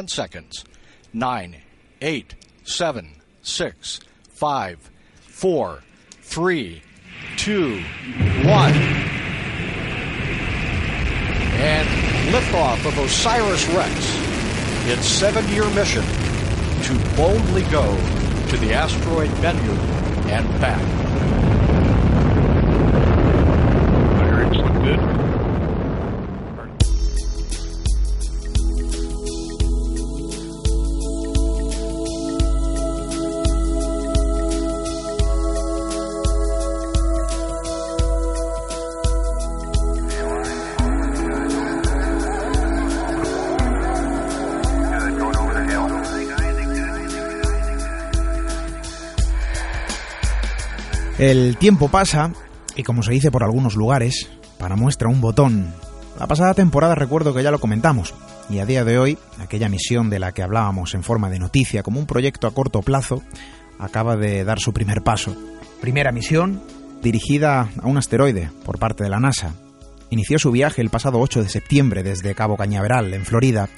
10 seconds. 9, 8, 7, 6, 5, 4, 3, 2, 1. And liftoff of Osiris Rex, its seven year mission to boldly go to the asteroid Bennu and back. El tiempo pasa y como se dice por algunos lugares, para muestra un botón. La pasada temporada recuerdo que ya lo comentamos y a día de hoy aquella misión de la que hablábamos en forma de noticia como un proyecto a corto plazo acaba de dar su primer paso. Primera misión dirigida a un asteroide por parte de la NASA. Inició su viaje el pasado 8 de septiembre desde Cabo Cañaveral, en Florida.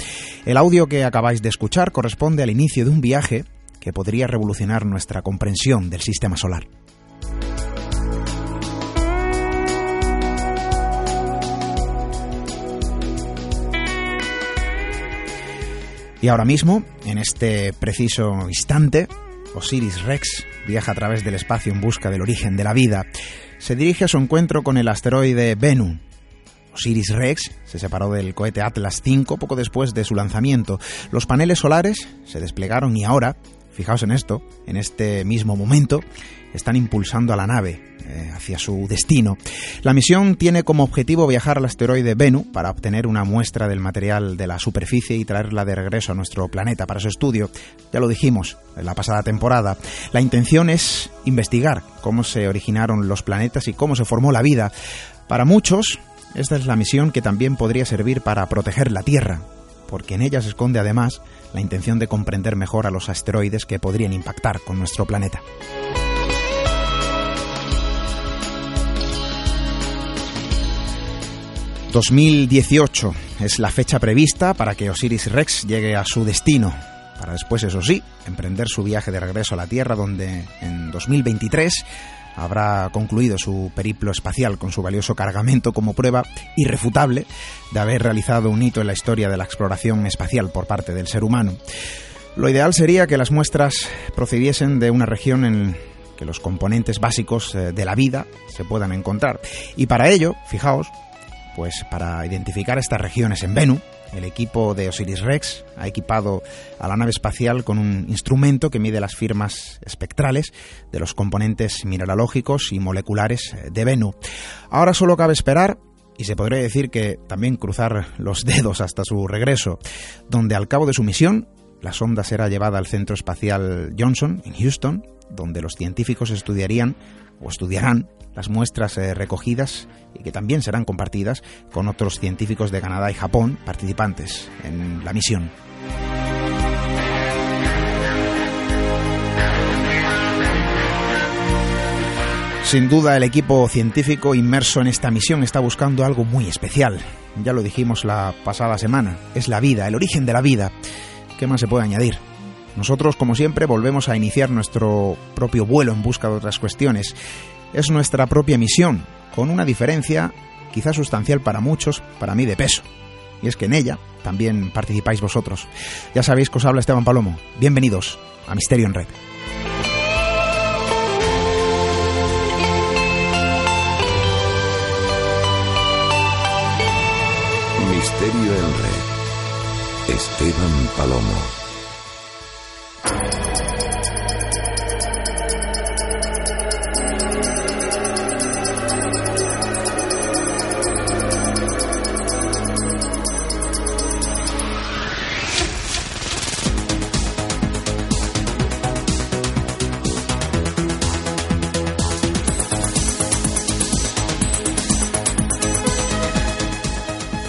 El audio que acabáis de escuchar corresponde al inicio de un viaje que podría revolucionar nuestra comprensión del sistema solar. Y ahora mismo, en este preciso instante, Osiris Rex viaja a través del espacio en busca del origen de la vida. Se dirige a su encuentro con el asteroide Bennu. Osiris Rex se separó del cohete Atlas V poco después de su lanzamiento. Los paneles solares se desplegaron y ahora, fijaos en esto, en este mismo momento, están impulsando a la nave eh, hacia su destino. La misión tiene como objetivo viajar al asteroide Bennu para obtener una muestra del material de la superficie y traerla de regreso a nuestro planeta para su estudio. Ya lo dijimos en la pasada temporada. La intención es investigar cómo se originaron los planetas y cómo se formó la vida. Para muchos, esta es la misión que también podría servir para proteger la Tierra, porque en ella se esconde además la intención de comprender mejor a los asteroides que podrían impactar con nuestro planeta. 2018 es la fecha prevista para que Osiris Rex llegue a su destino, para después, eso sí, emprender su viaje de regreso a la Tierra, donde en 2023 habrá concluido su periplo espacial con su valioso cargamento como prueba irrefutable de haber realizado un hito en la historia de la exploración espacial por parte del ser humano. Lo ideal sería que las muestras procediesen de una región en que los componentes básicos eh, de la vida se puedan encontrar. Y para ello, fijaos, pues para identificar estas regiones en Bennu, el equipo de Osiris Rex ha equipado a la nave espacial con un instrumento que mide las firmas espectrales de los componentes mineralógicos y moleculares de Bennu. Ahora solo cabe esperar y se podría decir que también cruzar los dedos hasta su regreso, donde al cabo de su misión la sonda será llevada al Centro Espacial Johnson en Houston, donde los científicos estudiarían o estudiarán las muestras eh, recogidas y que también serán compartidas con otros científicos de Canadá y Japón participantes en la misión. Sin duda el equipo científico inmerso en esta misión está buscando algo muy especial. Ya lo dijimos la pasada semana, es la vida, el origen de la vida. ¿Qué más se puede añadir? Nosotros, como siempre, volvemos a iniciar nuestro propio vuelo en busca de otras cuestiones es nuestra propia misión, con una diferencia quizás sustancial para muchos, para mí de peso. Y es que en ella también participáis vosotros. Ya sabéis que os habla Esteban Palomo. Bienvenidos a Misterio en Red. Misterio en Red. Esteban Palomo.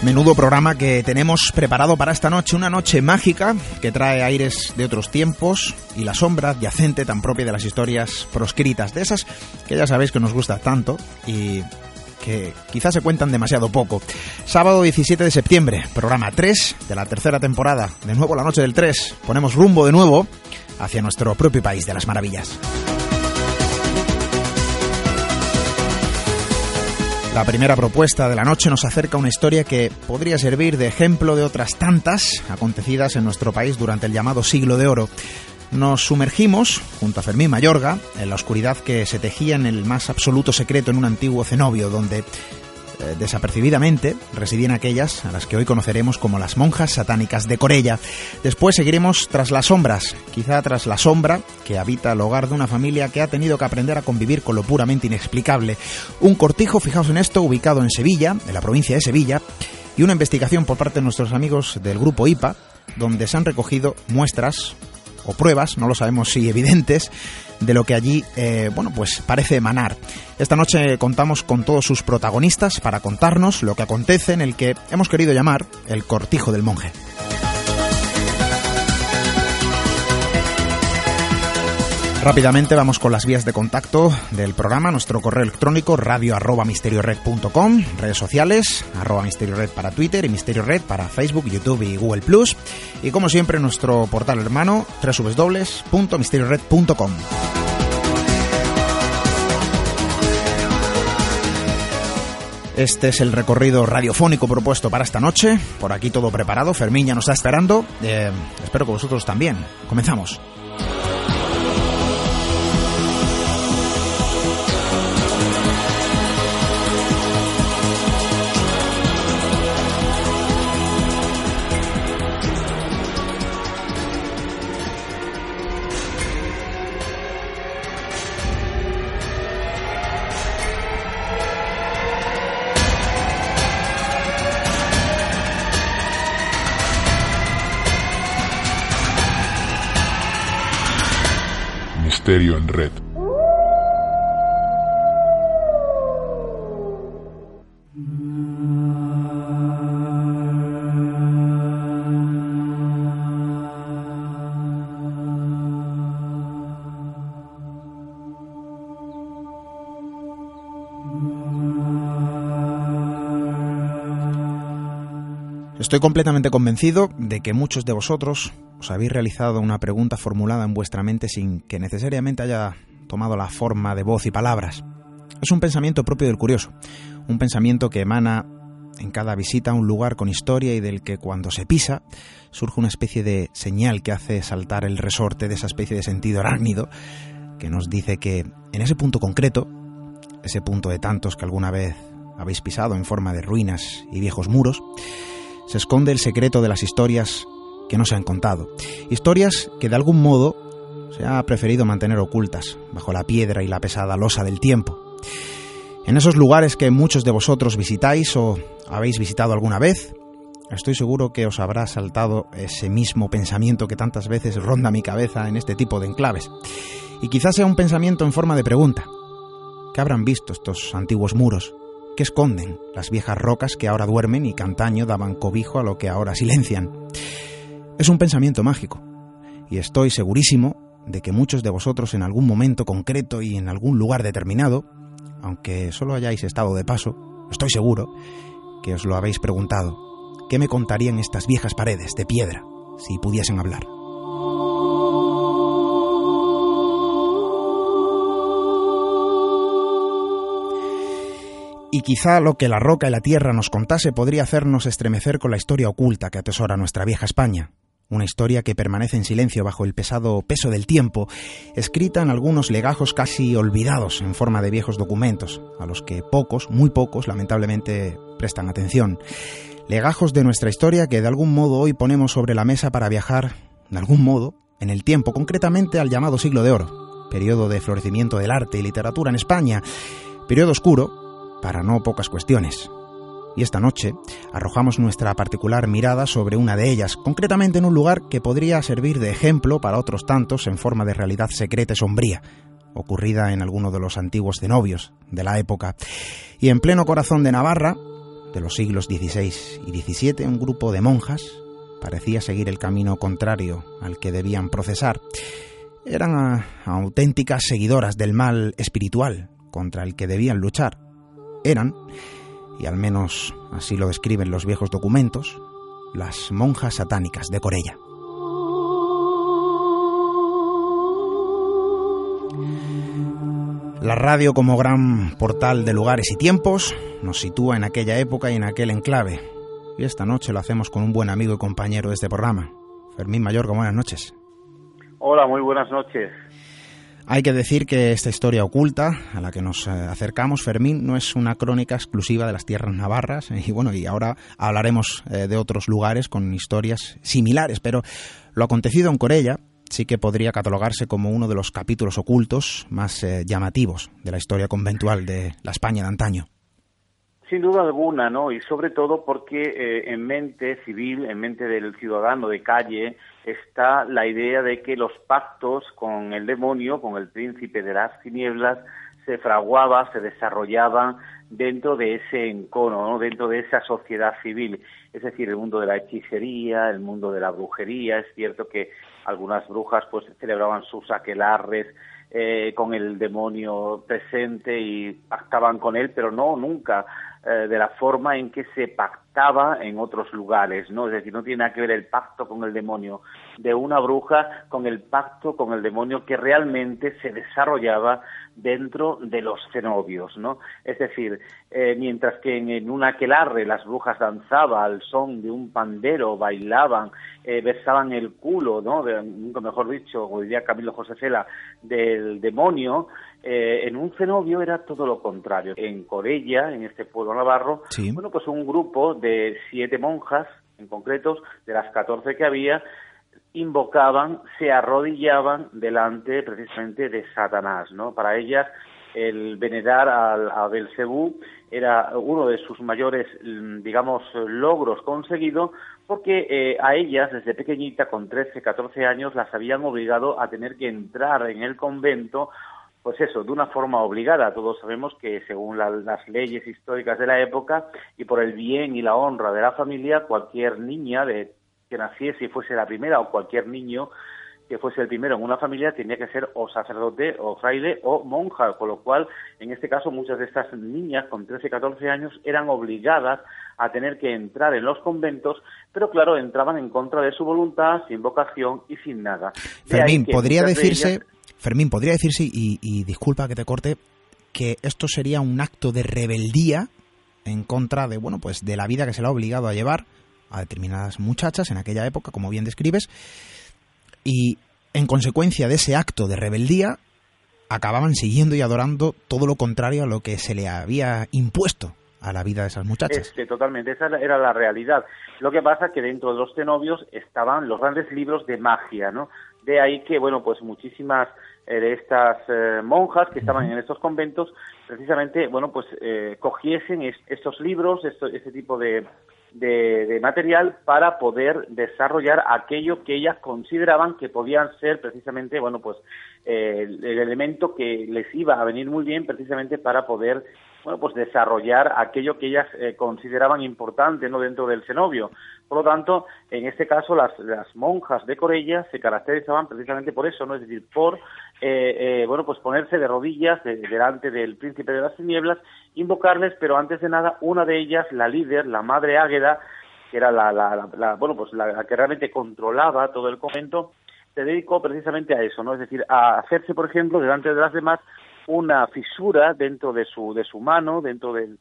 Menudo programa que tenemos preparado para esta noche, una noche mágica que trae aires de otros tiempos y la sombra adyacente tan propia de las historias proscritas, de esas que ya sabéis que nos gusta tanto y que quizás se cuentan demasiado poco. Sábado 17 de septiembre, programa 3 de la tercera temporada. De nuevo la noche del 3. Ponemos rumbo de nuevo hacia nuestro propio país de las maravillas. La primera propuesta de la noche nos acerca una historia que podría servir de ejemplo de otras tantas acontecidas en nuestro país durante el llamado siglo de oro. Nos sumergimos, junto a Fermín Mayorga, en la oscuridad que se tejía en el más absoluto secreto en un antiguo cenobio, donde eh, desapercibidamente residían aquellas a las que hoy conoceremos como las monjas satánicas de Corella. Después seguiremos tras las sombras, quizá tras la sombra que habita el hogar de una familia que ha tenido que aprender a convivir con lo puramente inexplicable. Un cortijo, fijaos en esto, ubicado en Sevilla, en la provincia de Sevilla, y una investigación por parte de nuestros amigos del grupo IPA, donde se han recogido muestras o pruebas, no lo sabemos si evidentes, de lo que allí, eh, bueno, pues parece emanar. Esta noche contamos con todos sus protagonistas para contarnos lo que acontece en el que hemos querido llamar el cortijo del monje. Rápidamente vamos con las vías de contacto del programa, nuestro correo electrónico radio arroba misteriored.com, redes sociales, arroba misteriored para Twitter y Misterio Red para Facebook, YouTube y Google Plus. Y como siempre nuestro portal hermano www.misteriored.com. Este es el recorrido radiofónico propuesto para esta noche. Por aquí todo preparado. Fermín ya nos está esperando. Eh, espero que vosotros también. Comenzamos. Misterio en Red. Estoy completamente convencido de que muchos de vosotros os habéis realizado una pregunta formulada en vuestra mente sin que necesariamente haya tomado la forma de voz y palabras. Es un pensamiento propio del curioso, un pensamiento que emana en cada visita a un lugar con historia y del que cuando se pisa surge una especie de señal que hace saltar el resorte de esa especie de sentido arácnido que nos dice que en ese punto concreto, ese punto de tantos que alguna vez habéis pisado en forma de ruinas y viejos muros, se esconde el secreto de las historias que no se han contado. Historias que de algún modo se ha preferido mantener ocultas bajo la piedra y la pesada losa del tiempo. En esos lugares que muchos de vosotros visitáis o habéis visitado alguna vez, estoy seguro que os habrá saltado ese mismo pensamiento que tantas veces ronda mi cabeza en este tipo de enclaves. Y quizás sea un pensamiento en forma de pregunta. ¿Qué habrán visto estos antiguos muros? Que esconden las viejas rocas que ahora duermen y que antaño daban cobijo a lo que ahora silencian. Es un pensamiento mágico, y estoy segurísimo de que muchos de vosotros en algún momento concreto y en algún lugar determinado, aunque solo hayáis estado de paso, estoy seguro que os lo habéis preguntado. ¿Qué me contarían estas viejas paredes de piedra si pudiesen hablar? Y quizá lo que la roca y la tierra nos contase podría hacernos estremecer con la historia oculta que atesora nuestra vieja España. Una historia que permanece en silencio bajo el pesado peso del tiempo, escrita en algunos legajos casi olvidados en forma de viejos documentos, a los que pocos, muy pocos, lamentablemente prestan atención. Legajos de nuestra historia que de algún modo hoy ponemos sobre la mesa para viajar, de algún modo, en el tiempo, concretamente al llamado siglo de oro, periodo de florecimiento del arte y literatura en España, periodo oscuro para no pocas cuestiones. Y esta noche arrojamos nuestra particular mirada sobre una de ellas, concretamente en un lugar que podría servir de ejemplo para otros tantos en forma de realidad secreta y sombría, ocurrida en alguno de los antiguos cenobios de la época. Y en pleno corazón de Navarra, de los siglos XVI y XVII, un grupo de monjas parecía seguir el camino contrario al que debían procesar. Eran auténticas seguidoras del mal espiritual contra el que debían luchar eran, y al menos así lo describen los viejos documentos, las monjas satánicas de Corella. La radio como gran portal de lugares y tiempos nos sitúa en aquella época y en aquel enclave. Y esta noche lo hacemos con un buen amigo y compañero de este programa, Fermín Mayor. Buenas noches. Hola, muy buenas noches. Hay que decir que esta historia oculta a la que nos eh, acercamos, Fermín, no es una crónica exclusiva de las tierras navarras y bueno, y ahora hablaremos eh, de otros lugares con historias similares, pero lo acontecido en Corella sí que podría catalogarse como uno de los capítulos ocultos más eh, llamativos de la historia conventual de la España de antaño. Sin duda alguna, ¿no? Y sobre todo porque eh, en mente civil, en mente del ciudadano de calle, está la idea de que los pactos con el demonio, con el príncipe de las tinieblas, se fraguaban, se desarrollaban dentro de ese encono, ¿no? dentro de esa sociedad civil. Es decir, el mundo de la hechicería, el mundo de la brujería. Es cierto que algunas brujas pues celebraban sus aquelarres eh, con el demonio presente y pactaban con él, pero no nunca eh, de la forma en que se pactaba en otros lugares, ¿no? Es decir, no tiene nada que ver el pacto con el demonio de una bruja con el pacto con el demonio que realmente se desarrollaba dentro de los cenobios, ¿no? Es decir, eh, mientras que en, un aquelarre las brujas danzaban al son de un pandero, bailaban, eh, besaban el culo, ¿no? De, mejor dicho, como diría Camilo José Cela, del demonio, eh, en un cenobio era todo lo contrario. En Corella, en este pueblo navarro, bueno, pues un grupo de siete monjas, en concreto, de las catorce que había, invocaban, se arrodillaban delante precisamente de Satanás, ¿no? Para ellas el venerar al, a Belcebú era uno de sus mayores, mm, digamos, logros conseguidos, porque eh, a ellas, desde pequeñita, con 13, 14 años, las habían obligado a tener que entrar en el convento, pues eso, de una forma obligada. Todos sabemos que según las leyes históricas de la época y por el bien y la honra de la familia, cualquier niña de que naciese y fuese la primera o cualquier niño que fuese el primero en una familia tenía que ser o sacerdote o fraile o monja, con lo cual en este caso muchas de estas niñas con 13, 14 años eran obligadas a tener que entrar en los conventos, pero claro, entraban en contra de su voluntad, sin vocación y sin nada. Fermín, podría decirse, Fermín, podría decirse, y, y disculpa que te corte, que esto sería un acto de rebeldía en contra de, bueno, pues de la vida que se le ha obligado a llevar a determinadas muchachas en aquella época, como bien describes, y en consecuencia de ese acto de rebeldía acababan siguiendo y adorando todo lo contrario a lo que se le había impuesto a la vida de esas muchachas. totalmente, esa era la realidad. Lo que pasa es que dentro de los cenobios estaban los grandes libros de magia, ¿no? De ahí que, bueno, pues muchísimas de estas eh, monjas que estaban en estos conventos, precisamente, bueno, pues eh, cogiesen estos libros, esto, este tipo de, de, material para poder desarrollar aquello que ellas consideraban que podían ser precisamente, bueno, pues eh, el, elemento que les iba a venir muy bien precisamente para poder, bueno, pues desarrollar aquello que ellas eh, consideraban importante, ¿no?, dentro del cenobio. Por lo tanto, en este caso, las, las monjas de Corella se caracterizaban precisamente por eso, ¿no?, es decir, por, eh, bueno, pues ponerse de rodillas delante del príncipe de las tinieblas, invocarles, pero antes de nada, una de ellas, la líder, la madre Águeda, que era la, la, bueno, pues la, que realmente controlaba todo el convento, se dedicó precisamente a eso, ¿no? Es decir, a hacerse, por ejemplo, delante de las demás, una fisura dentro de su, de su mano, dentro de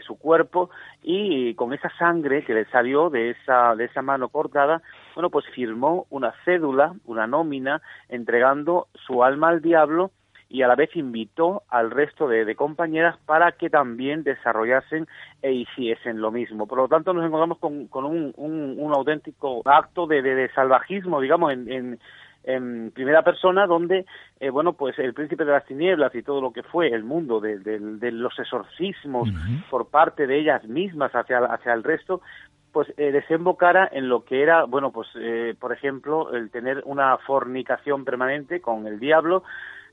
su cuerpo, y con esa sangre que le salió de esa, de esa mano cortada, bueno, pues firmó una cédula, una nómina, entregando su alma al diablo y a la vez invitó al resto de, compañeras para que también desarrollasen e hiciesen lo mismo. Por lo tanto, nos encontramos con, con un, un, auténtico acto de, de, salvajismo, digamos, en, en, primera persona, donde, eh, bueno, pues el príncipe de las tinieblas y todo lo que fue el mundo de, de los exorcismos por parte de ellas mismas hacia, hacia el resto, pues eh, desembocara en lo que era, bueno, pues, eh, por ejemplo, el tener una fornicación permanente con el diablo,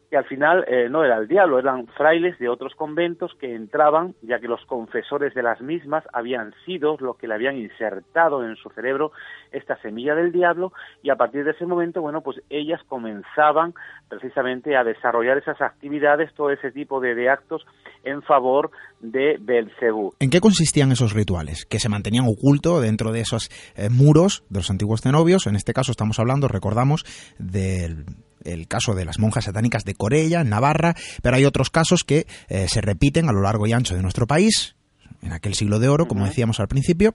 que al final eh, no era el diablo, eran frailes de otros conventos que entraban, ya que los confesores de las mismas habían sido los que le habían insertado en su cerebro esta semilla del diablo, y a partir de ese momento, bueno, pues ellas comenzaban precisamente a desarrollar esas actividades, todo ese tipo de, actos en favor de Belcebú. ¿En qué consistían esos rituales? Que se mantenían ocultos dentro de esos eh, muros de los antiguos cenobios. En este caso estamos hablando, recordamos, del el caso de las monjas satánicas de Corella, en Navarra, pero hay otros casos que eh, se repiten a lo largo y ancho de nuestro país, en aquel siglo de oro, como decíamos al principio.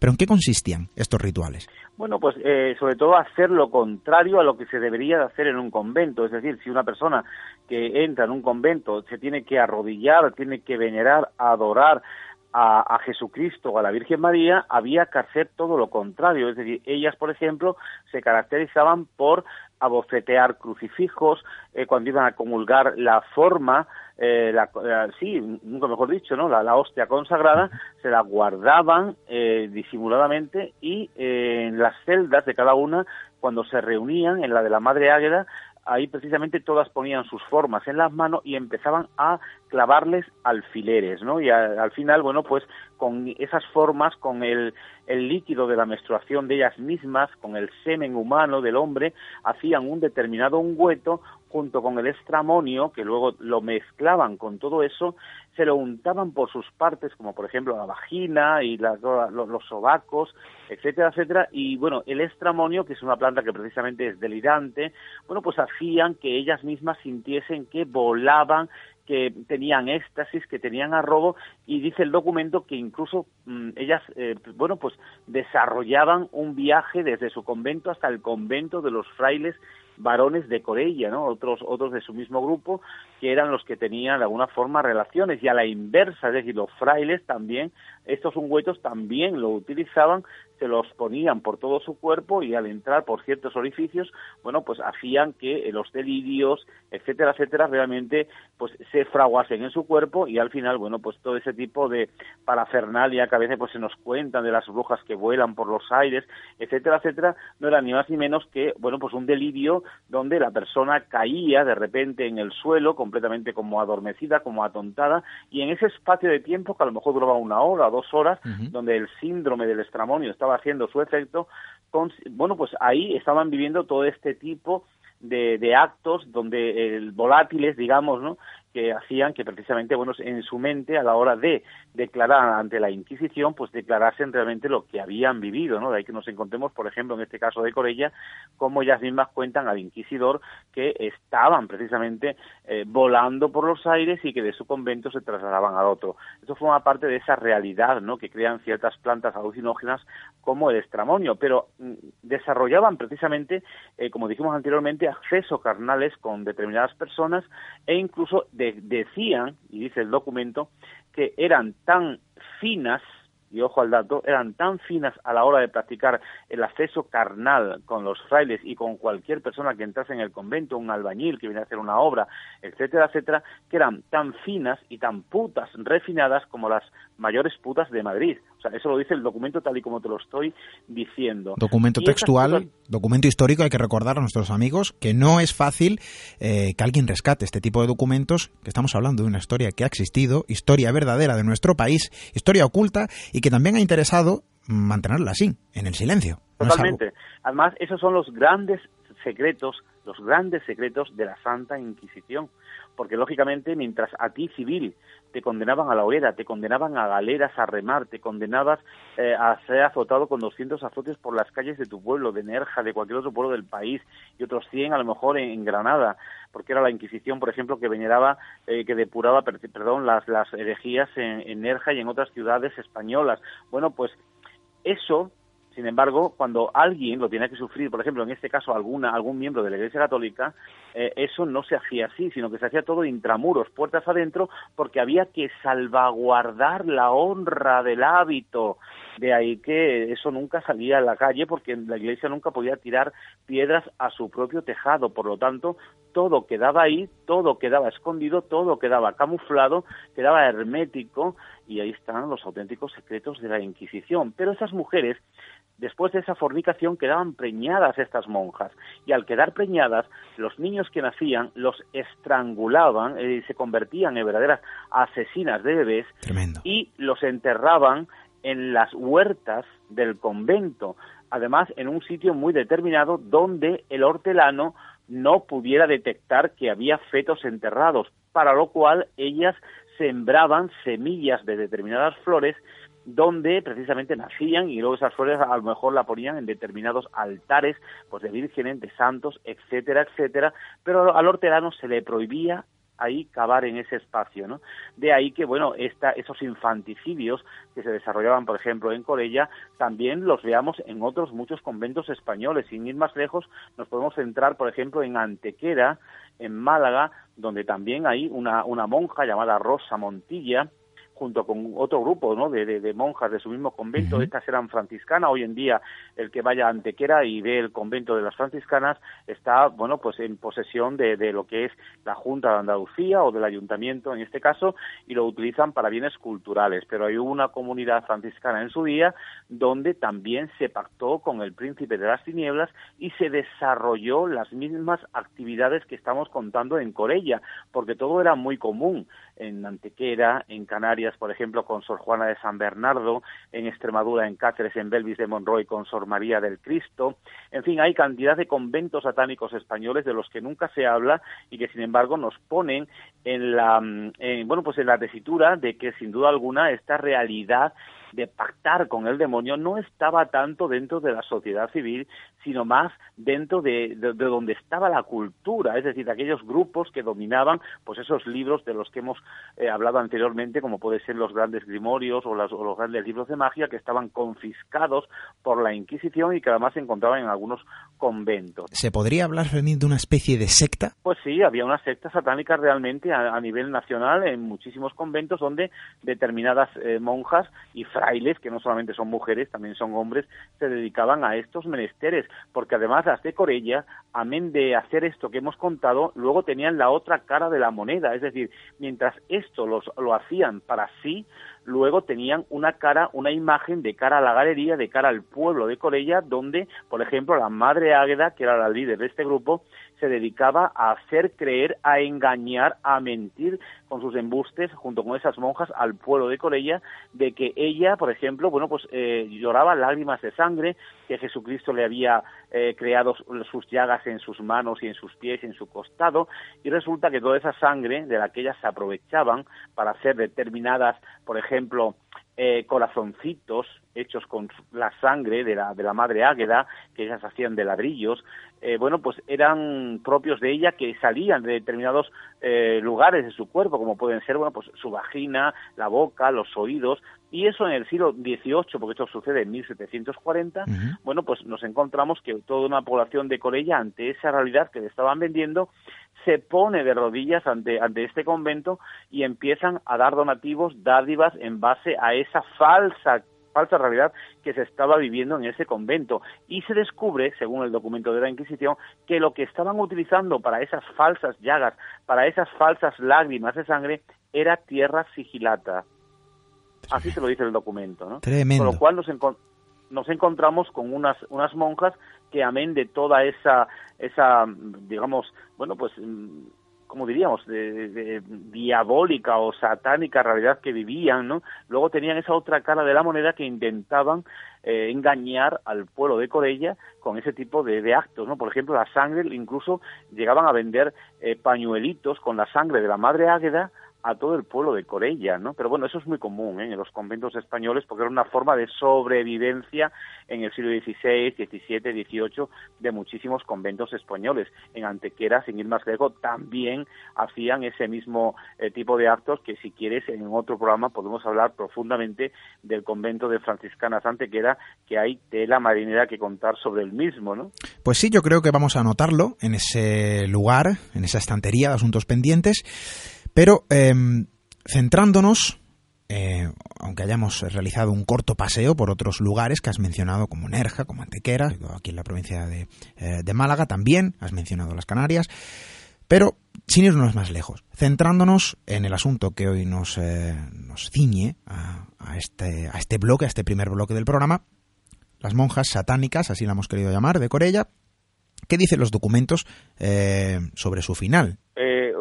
¿Pero en qué consistían estos rituales? Bueno, pues eh, sobre todo hacer lo contrario a lo que se debería de hacer en un convento. Es decir, si una persona que entra en un convento se tiene que arrodillar, tiene que venerar, adorar a, a, Jesucristo o a la Virgen María, había que hacer todo lo contrario. Es decir, ellas, por ejemplo, se caracterizaban por abofetear crucifijos, eh, cuando iban a comulgar la forma, eh, la, eh, sí, nunca mejor dicho, ¿no? La, hostia consagrada, se la guardaban disimuladamente y en las celdas de cada una, cuando se reunían, en la de la Madre Águeda, ahí precisamente todas ponían sus formas en las manos y empezaban a clavarles alfileres, ¿no? Y al final, bueno, pues con esas formas, con el, el líquido de la menstruación de ellas mismas, con el semen humano del hombre, hacían un determinado ungüento junto con el estramonio, que luego lo mezclaban con todo eso, se lo untaban por sus partes, como por ejemplo la vagina y los, sobacos, etcétera, etcétera, y bueno, el estramonio, que es una planta que precisamente es delirante, bueno, pues hacían que ellas mismas sintiesen que volaban, que tenían éxtasis, que tenían arrobo, y dice el documento que incluso mm, ellas, eh, bueno, pues desarrollaban un viaje desde su convento hasta el convento de los frailes varones de Corella, ¿no? Otros, otros de su mismo grupo, que eran los que tenían de alguna forma relaciones, y a la inversa, es decir, los frailes también, estos ungüentos también lo utilizaban, se los ponían por todo su cuerpo y al entrar por ciertos orificios, bueno, pues hacían que los delirios, etcétera, etcétera, realmente pues se fraguasen en su cuerpo y al final, bueno, pues todo ese tipo de parafernalia que a veces pues se nos cuentan de las brujas que vuelan por los aires, etcétera, etcétera, no era ni más ni menos que, bueno, pues un delirio donde la persona caía de repente en el suelo, completamente como adormecida, como atontada, y en ese espacio de tiempo, que a lo mejor duraba una hora o dos horas, donde el síndrome del estramonio estaba haciendo su efecto, bueno, pues ahí estaban viviendo todo este tipo de, de actos donde el volátiles, digamos, ¿no? Que hacían que precisamente, bueno, en su mente a la hora de declarar ante la Inquisición, pues declarasen realmente lo que habían vivido, ¿no? De ahí que nos encontremos, por ejemplo, en este caso de Corella, como ellas mismas cuentan al inquisidor que estaban precisamente eh, volando por los aires y que de su convento se trasladaban al otro. Eso forma parte de esa realidad, ¿no? Que crean ciertas plantas alucinógenas como el estramonio, pero mm, desarrollaban precisamente, eh, como dijimos anteriormente, acceso carnales con determinadas personas e incluso decían, y dice el documento, que eran tan finas, y ojo al dato, eran tan finas a la hora de practicar el acceso carnal con los frailes y con cualquier persona que entrase en el convento, un albañil que viene a hacer una obra, etcétera, etcétera, que eran tan finas y tan putas, refinadas como las mayores putas de Madrid. O sea, eso lo dice el documento tal y como te lo estoy diciendo. Documento textual, documento histórico, hay que recordar a nuestros amigos que no es fácil eh, que alguien rescate este tipo de documentos, que estamos hablando de una historia que ha existido, historia verdadera de nuestro país, historia oculta y que también ha interesado mantenerla así, en el silencio. Totalmente. Además, esos son los grandes secretos, los grandes secretos de la Santa Inquisición porque lógicamente mientras a ti civil te condenaban a la hoguera, te condenaban a galeras a remar, te condenabas eh, a ser azotado con 200 azotes por las calles de tu pueblo, de Nerja, de cualquier otro pueblo del país, y otros 100 a lo mejor en, Granada, porque era la Inquisición, por ejemplo, que veneraba, eh, que depuraba, perdón, las, las herejías en, en Nerja y en otras ciudades españolas. Bueno, pues eso sin embargo, cuando alguien lo tiene que sufrir, por ejemplo, en este caso alguna, algún miembro de la Iglesia Católica, eh, eso no se hacía así, sino que se hacía todo intramuros, puertas adentro, porque había que salvaguardar la honra del hábito. De ahí que eso nunca salía a la calle, porque la Iglesia nunca podía tirar piedras a su propio tejado. Por lo tanto, todo quedaba ahí, todo quedaba escondido, todo quedaba camuflado, quedaba hermético, y ahí están los auténticos secretos de la Inquisición. Pero esas mujeres después de esa fornicación quedaban preñadas estas monjas. Y al quedar preñadas los niños que nacían los estrangulaban y se convertían en verdaderas asesinas de bebés y los enterraban en las huertas del convento, además en un sitio muy determinado donde el hortelano no pudiera detectar que había fetos enterrados, para lo cual ellas sembraban semillas de determinadas flores donde precisamente nacían y luego esas flores a lo mejor la ponían en determinados altares pues de vírgenes, de santos, etcétera, etcétera, pero al hortelano se le prohibía ahí cavar en ese espacio, ¿no? De ahí que, bueno, esta, esos infanticidios que se desarrollaban, por ejemplo, en Corella, también los veamos en otros muchos conventos españoles. Sin ir más lejos, nos podemos centrar, por ejemplo, en Antequera, en Málaga, donde también hay una, una monja llamada Rosa Montilla, junto con otro grupo ¿no? de, monjas de su mismo convento, estas eran franciscanas, hoy en día el que vaya a Antequera y ve el convento de las franciscanas está, bueno, pues en posesión de, de, lo que es la Junta de Andalucía o del Ayuntamiento en este caso, y lo utilizan para bienes culturales, pero hay una comunidad franciscana en su día donde también se pactó con el príncipe de las tinieblas y se desarrolló las mismas actividades que estamos contando en Corella, porque todo era muy común en Antequera, en Canarias, por ejemplo, con Sor Juana de San Bernardo, en Extremadura, en Cáceres, en Belvis de Monroy, con Sor María del Cristo. En fin, hay cantidad de conventos satánicos españoles de los que nunca se habla y que, sin embargo, nos ponen en la, mm, bueno, pues en la tesitura de que, sin duda alguna, esta realidad de pactar con el demonio no estaba tanto dentro de la sociedad civil, sino más dentro de, donde estaba la cultura, es decir, de aquellos grupos que dominaban pues esos libros de los que hemos eh, hablado anteriormente, como pueden ser los grandes grimorios o, o, los grandes libros de magia que estaban confiscados por la Inquisición y que además se encontraban en algunos conventos. ¿Se podría hablar, Fermín, de una especie de secta? Pues sí, había una secta satánica realmente a, nivel nacional en muchísimos conventos donde determinadas eh, monjas y frailes, que no solamente son mujeres, también son hombres, se dedicaban a estos menesteres, porque además las de Corella, amén de hacer esto que hemos contado, luego tenían la otra cara de la moneda, es decir, mientras esto los, lo hacían para sí, luego tenían una cara, una imagen de cara a la galería, de cara al pueblo de Corella, donde, por ejemplo, la madre Águeda, que era la líder de este grupo, se dedicaba a hacer creer, a engañar, a mentir con sus embustes, junto con esas monjas, al pueblo de Corella, de que ella, por ejemplo, bueno, pues eh, lloraba lágrimas de sangre, que Jesucristo le había eh, creado sus llagas en sus manos y en sus pies y en su costado, y resulta que toda esa sangre de la que ellas se aprovechaban para hacer determinadas, por ejemplo, eh, corazoncitos hechos con la sangre de la, de la madre Águeda, que ellas hacían de ladrillos, eh, bueno, pues eran propios de ella que salían de determinados eh, lugares de su cuerpo, como pueden ser, bueno, pues su vagina, la boca, los oídos, y eso en el siglo XVIII, porque esto sucede en 1740, bueno, pues nos encontramos que toda una población de Corella, ante esa realidad que le estaban vendiendo, se pone de rodillas ante, ante este convento y empiezan a dar donativos, dádivas en base a esa falsa falsa realidad que se estaba viviendo en ese convento. Y se descubre, según el documento de la Inquisición, que lo que estaban utilizando para esas falsas llagas, para esas falsas lágrimas de sangre, era tierra sigilata. Así se lo dice el documento. ¿no? Tremendo. Con lo cual nos, nos encontramos con unas, unas monjas que amén de toda esa, esa digamos, bueno, pues, mm, como diríamos, de, diabólica o satánica realidad que vivían, ¿no? Luego tenían esa otra cara de la moneda que intentaban eh, engañar al pueblo de Corella con ese tipo de, actos, ¿no? Por ejemplo, la sangre, incluso llegaban a vender eh, pañuelitos con la sangre de la madre Águeda a todo el pueblo de Corella, ¿no? Pero bueno, eso es muy común ¿eh? en los conventos españoles porque era una forma de sobrevivencia en el siglo XVI, XVII, XVIII de muchísimos conventos españoles. En Antequera, sin ir más lejos, también hacían ese mismo eh, tipo de actos que si quieres en otro programa podemos hablar profundamente del convento de franciscanas Antequera que hay tela marinera que contar sobre el mismo, ¿no? Pues sí, yo creo que vamos a anotarlo en ese lugar, en esa estantería de asuntos pendientes pero em, centrándonos, eh, aunque hayamos realizado un corto paseo por otros lugares que has mencionado, como Nerja, como Antequera, aquí en la provincia de, eh, Málaga también, has mencionado las Canarias, pero sin irnos más lejos, centrándonos en el asunto que hoy nos, eh, nos ciñe a, este, a este bloque, a este primer bloque del programa, las monjas satánicas, así la hemos querido llamar, de Corella. ¿Qué dicen los documentos eh, sobre su final?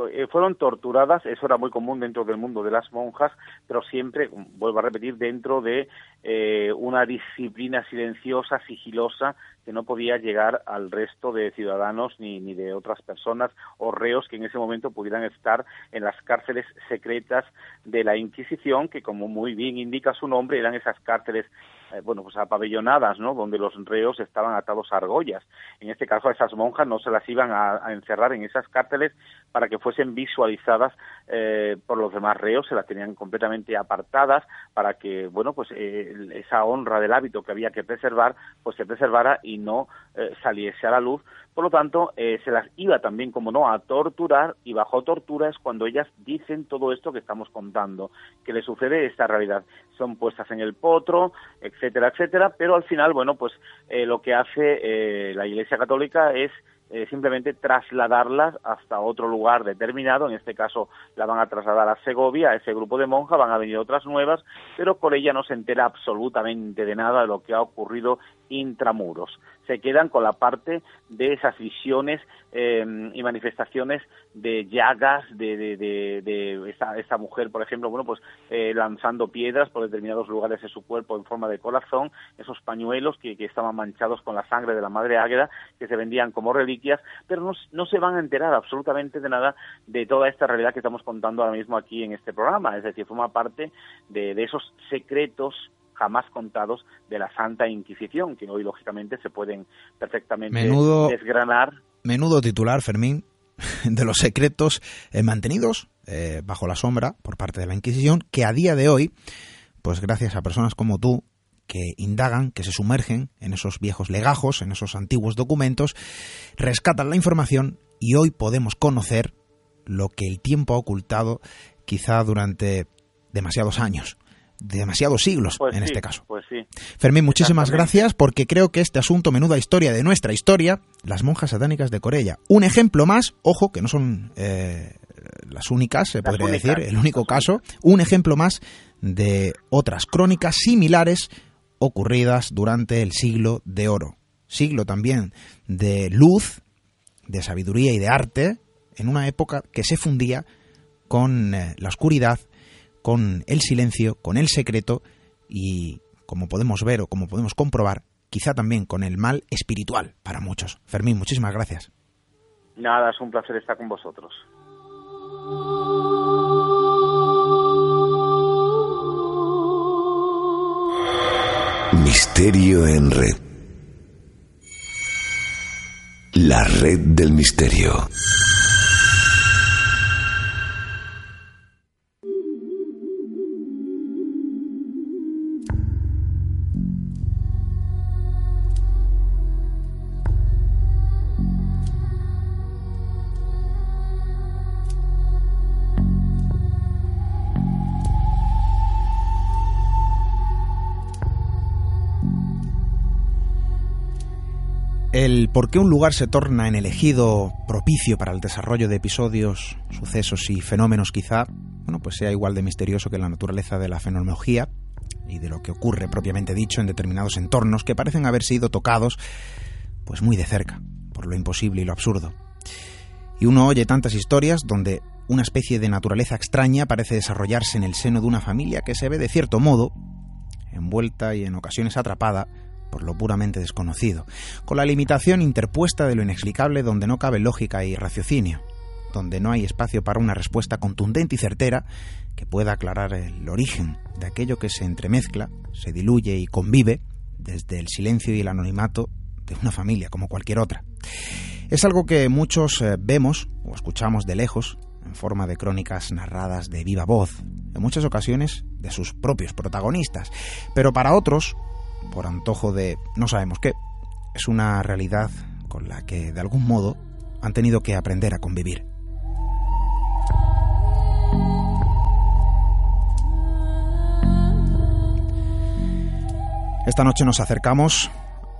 Eh, fueron torturadas, eso era muy común dentro del mundo de las monjas, pero siempre, vuelvo a repetir, dentro de eh, una disciplina silenciosa, sigilosa, que no podía llegar al resto de ciudadanos ni, ni de otras personas o reos que en ese momento pudieran estar en las cárceles secretas de la Inquisición, que como muy bien indica su nombre, eran esas cárceles eh, bueno, pues apabellonadas, ¿no? Donde los reos estaban atados a argollas. En este caso, a esas monjas no se las iban a, encerrar en esas cárceles para que fuesen visualizadas eh, por los demás reos, se las tenían completamente apartadas para que, bueno, pues eh, esa honra del hábito que había que preservar, pues se preservara y no saliese a la luz. Por lo tanto, se las iba también, como no, a torturar y bajo tortura es cuando ellas dicen todo esto que estamos contando, que le sucede esta realidad. Son puestas en el potro, etcétera, etcétera, pero al final, bueno, pues eh, lo que hace eh, la Iglesia Católica es eh, simplemente trasladarlas hasta otro lugar determinado, en este caso la van a trasladar a Segovia, a ese grupo de monjas, van a venir otras nuevas, pero por ella no se entera absolutamente de nada de lo que ha ocurrido intramuros. Se quedan con la parte de esas visiones em, y manifestaciones de llagas de, de, de, esta, mujer, por ejemplo, bueno, pues eh, lanzando piedras por determinados lugares de su cuerpo en forma de corazón, esos pañuelos que, estaban manchados con la sangre de la Madre Águeda, que se vendían como reliquias, pero no, se van a enterar absolutamente de nada de toda esta realidad que estamos contando ahora mismo aquí en este programa, es decir, forma parte de, de esos secretos jamás contados de la Santa Inquisición, que hoy lógicamente se pueden perfectamente desgranar. Menudo titular, Fermín, de los secretos eh, mantenidos eh, bajo la sombra por parte de la Inquisición, que a día de hoy, pues gracias a personas como tú, que indagan, que se sumergen en esos viejos legajos, en esos antiguos documentos, rescatan la información y hoy podemos conocer lo que el tiempo ha ocultado quizá durante demasiados años demasiados siglos pues en este caso. Pues sí. Fermín, muchísimas gracias porque creo que este asunto, menuda historia de nuestra historia, las monjas satánicas de Corella. Un ejemplo más, ojo, que no son eh, las únicas, se podría decir, el único caso, un ejemplo más de otras crónicas similares ocurridas durante el siglo de oro. Siglo también de luz, de sabiduría y de arte, en una época que se fundía con eh, la oscuridad con el silencio, con el secreto y, como podemos ver o como podemos comprobar, quizá también con el mal espiritual para muchos. Fermín, muchísimas gracias. Nada, es un placer estar con vosotros. Misterio en red. La red del misterio. El por qué un lugar se torna en elegido propicio para el desarrollo de episodios, sucesos y fenómenos quizá, bueno, pues sea igual de misterioso que la naturaleza de la fenomenología y de lo que ocurre propiamente dicho en determinados entornos que parecen haber sido tocados pues muy de cerca por lo imposible y lo absurdo. Y uno oye tantas historias donde una especie de naturaleza extraña parece desarrollarse en el seno de una familia que se ve de cierto modo envuelta y en ocasiones atrapada por lo puramente desconocido, con la limitación interpuesta de lo inexplicable donde no cabe lógica y raciocinio, donde no hay espacio para una respuesta contundente y certera que pueda aclarar el origen de aquello que se entremezcla, se diluye y convive desde el silencio y el anonimato de una familia como cualquier otra. Es algo que muchos eh, vemos o escuchamos de lejos en forma de crónicas narradas de viva voz, en muchas ocasiones de sus propios protagonistas, pero para otros por antojo de no sabemos qué. Es una realidad con la que de algún modo han tenido que aprender a convivir. Esta noche nos acercamos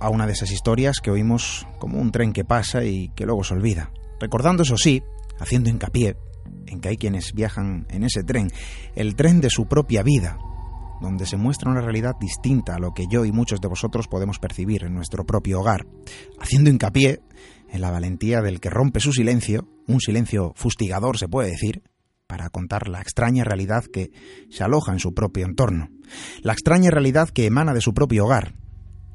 a una de esas historias que oímos como un tren que pasa y que luego se olvida, recordando eso sí, haciendo hincapié en que hay quienes viajan en ese tren, el tren de su propia vida, donde se muestra una realidad distinta a lo que yo y muchos de vosotros podemos percibir en nuestro propio hogar, haciendo hincapié en la valentía del que rompe su silencio, un silencio fustigador se puede decir, para contar la extraña realidad que se aloja en su propio entorno, la extraña realidad que emana de su propio hogar,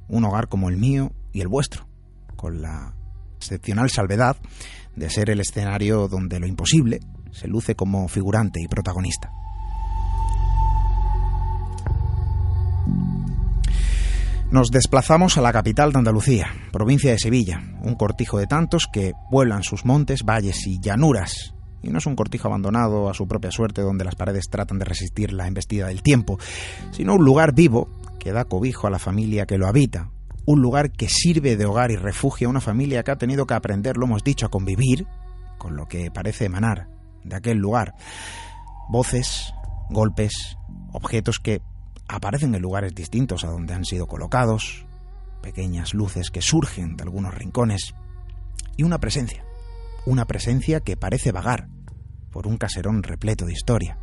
un hogar como el mío y el vuestro, con la excepcional salvedad de ser el escenario donde lo imposible se luce como figurante y protagonista. Nos desplazamos a la capital de Andalucía, provincia de Sevilla, un cortijo de tantos que vuelan sus montes, valles y llanuras. Y no es un cortijo abandonado a su propia suerte donde las paredes tratan de resistir la embestida del tiempo, sino un lugar vivo que da cobijo a la familia que lo habita, un lugar que sirve de hogar y refugio a una familia que ha tenido que aprender, lo hemos dicho, a convivir con lo que parece emanar de aquel lugar. Voces, golpes, objetos que aparecen en lugares distintos a donde han sido colocados, pequeñas luces que surgen de algunos rincones y una presencia, una presencia que parece vagar por un caserón repleto de historia.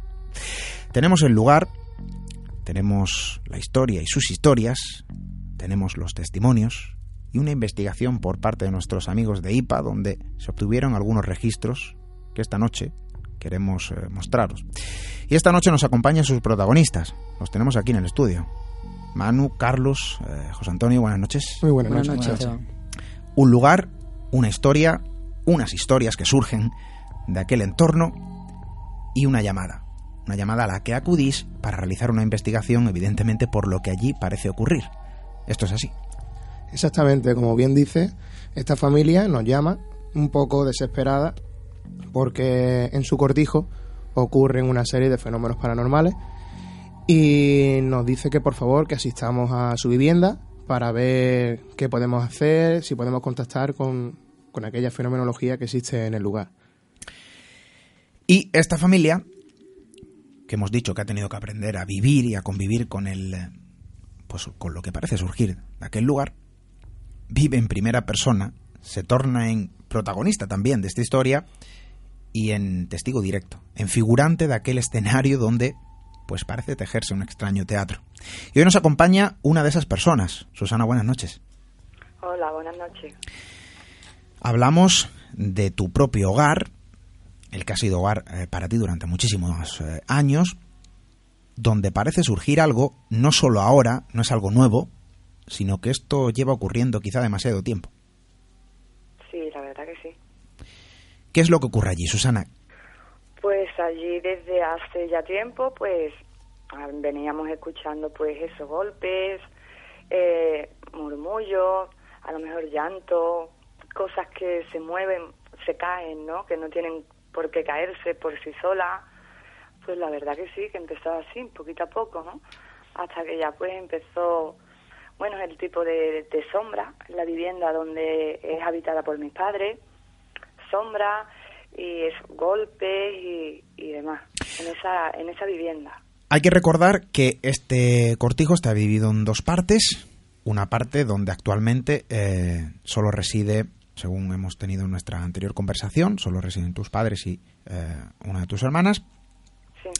Tenemos el lugar, tenemos la historia y sus historias, tenemos los testimonios y una investigación por parte de nuestros amigos de IPA donde se obtuvieron algunos registros que esta noche queremos eh, mostraros. Y esta noche nos acompañan sus protagonistas. Los tenemos aquí en el estudio. Manu, Carlos, eh, José Antonio, buenas noches. Muy buenas, noches. Un lugar, una historia, unas historias que surgen de aquel entorno y una llamada. Una llamada a la que acudís para realizar una investigación, evidentemente por lo que allí parece ocurrir. Esto es así. Exactamente, como bien dice, esta familia nos llama un poco desesperada porque en su cortijo ocurren una serie de fenómenos paranormales y nos dice que por favor que asistamos a su vivienda para ver qué podemos hacer, si podemos contactar con, con aquella fenomenología que existe en el lugar. Y esta familia, que hemos dicho que ha tenido que aprender a vivir y a convivir con el pues con lo que parece surgir de aquel lugar, vive en primera persona, se torna en protagonista también de esta historia y en testigo directo, en figurante de aquel escenario donde pues parece tejerse un extraño teatro. Y hoy nos acompaña una de esas personas. Susana, buenas noches. Hola, buenas noches. Hablamos de tu propio hogar, el que ha sido hogar eh, para ti durante muchísimos eh, años, donde parece surgir algo, no solo ahora, no es algo nuevo, sino que esto lleva ocurriendo quizá demasiado tiempo. Verdad que sí. ¿Qué es lo que ocurre allí, Susana? Pues allí desde hace ya tiempo, pues veníamos escuchando pues esos golpes, eh, murmullos, a lo mejor llanto, cosas que se mueven, se caen, ¿no? Que no tienen por qué caerse por sí solas. Pues la verdad que sí, que empezó así, poquito a poco, ¿no? Hasta que ya pues empezó, bueno, el tipo de, de sombra la vivienda donde es habitada por mis padres sombra y es golpes y, y demás en esa, en esa vivienda. Hay que recordar que este cortijo está dividido en dos partes. Una parte donde actualmente eh, solo reside, según hemos tenido en nuestra anterior conversación, solo residen tus padres y eh, una de tus hermanas.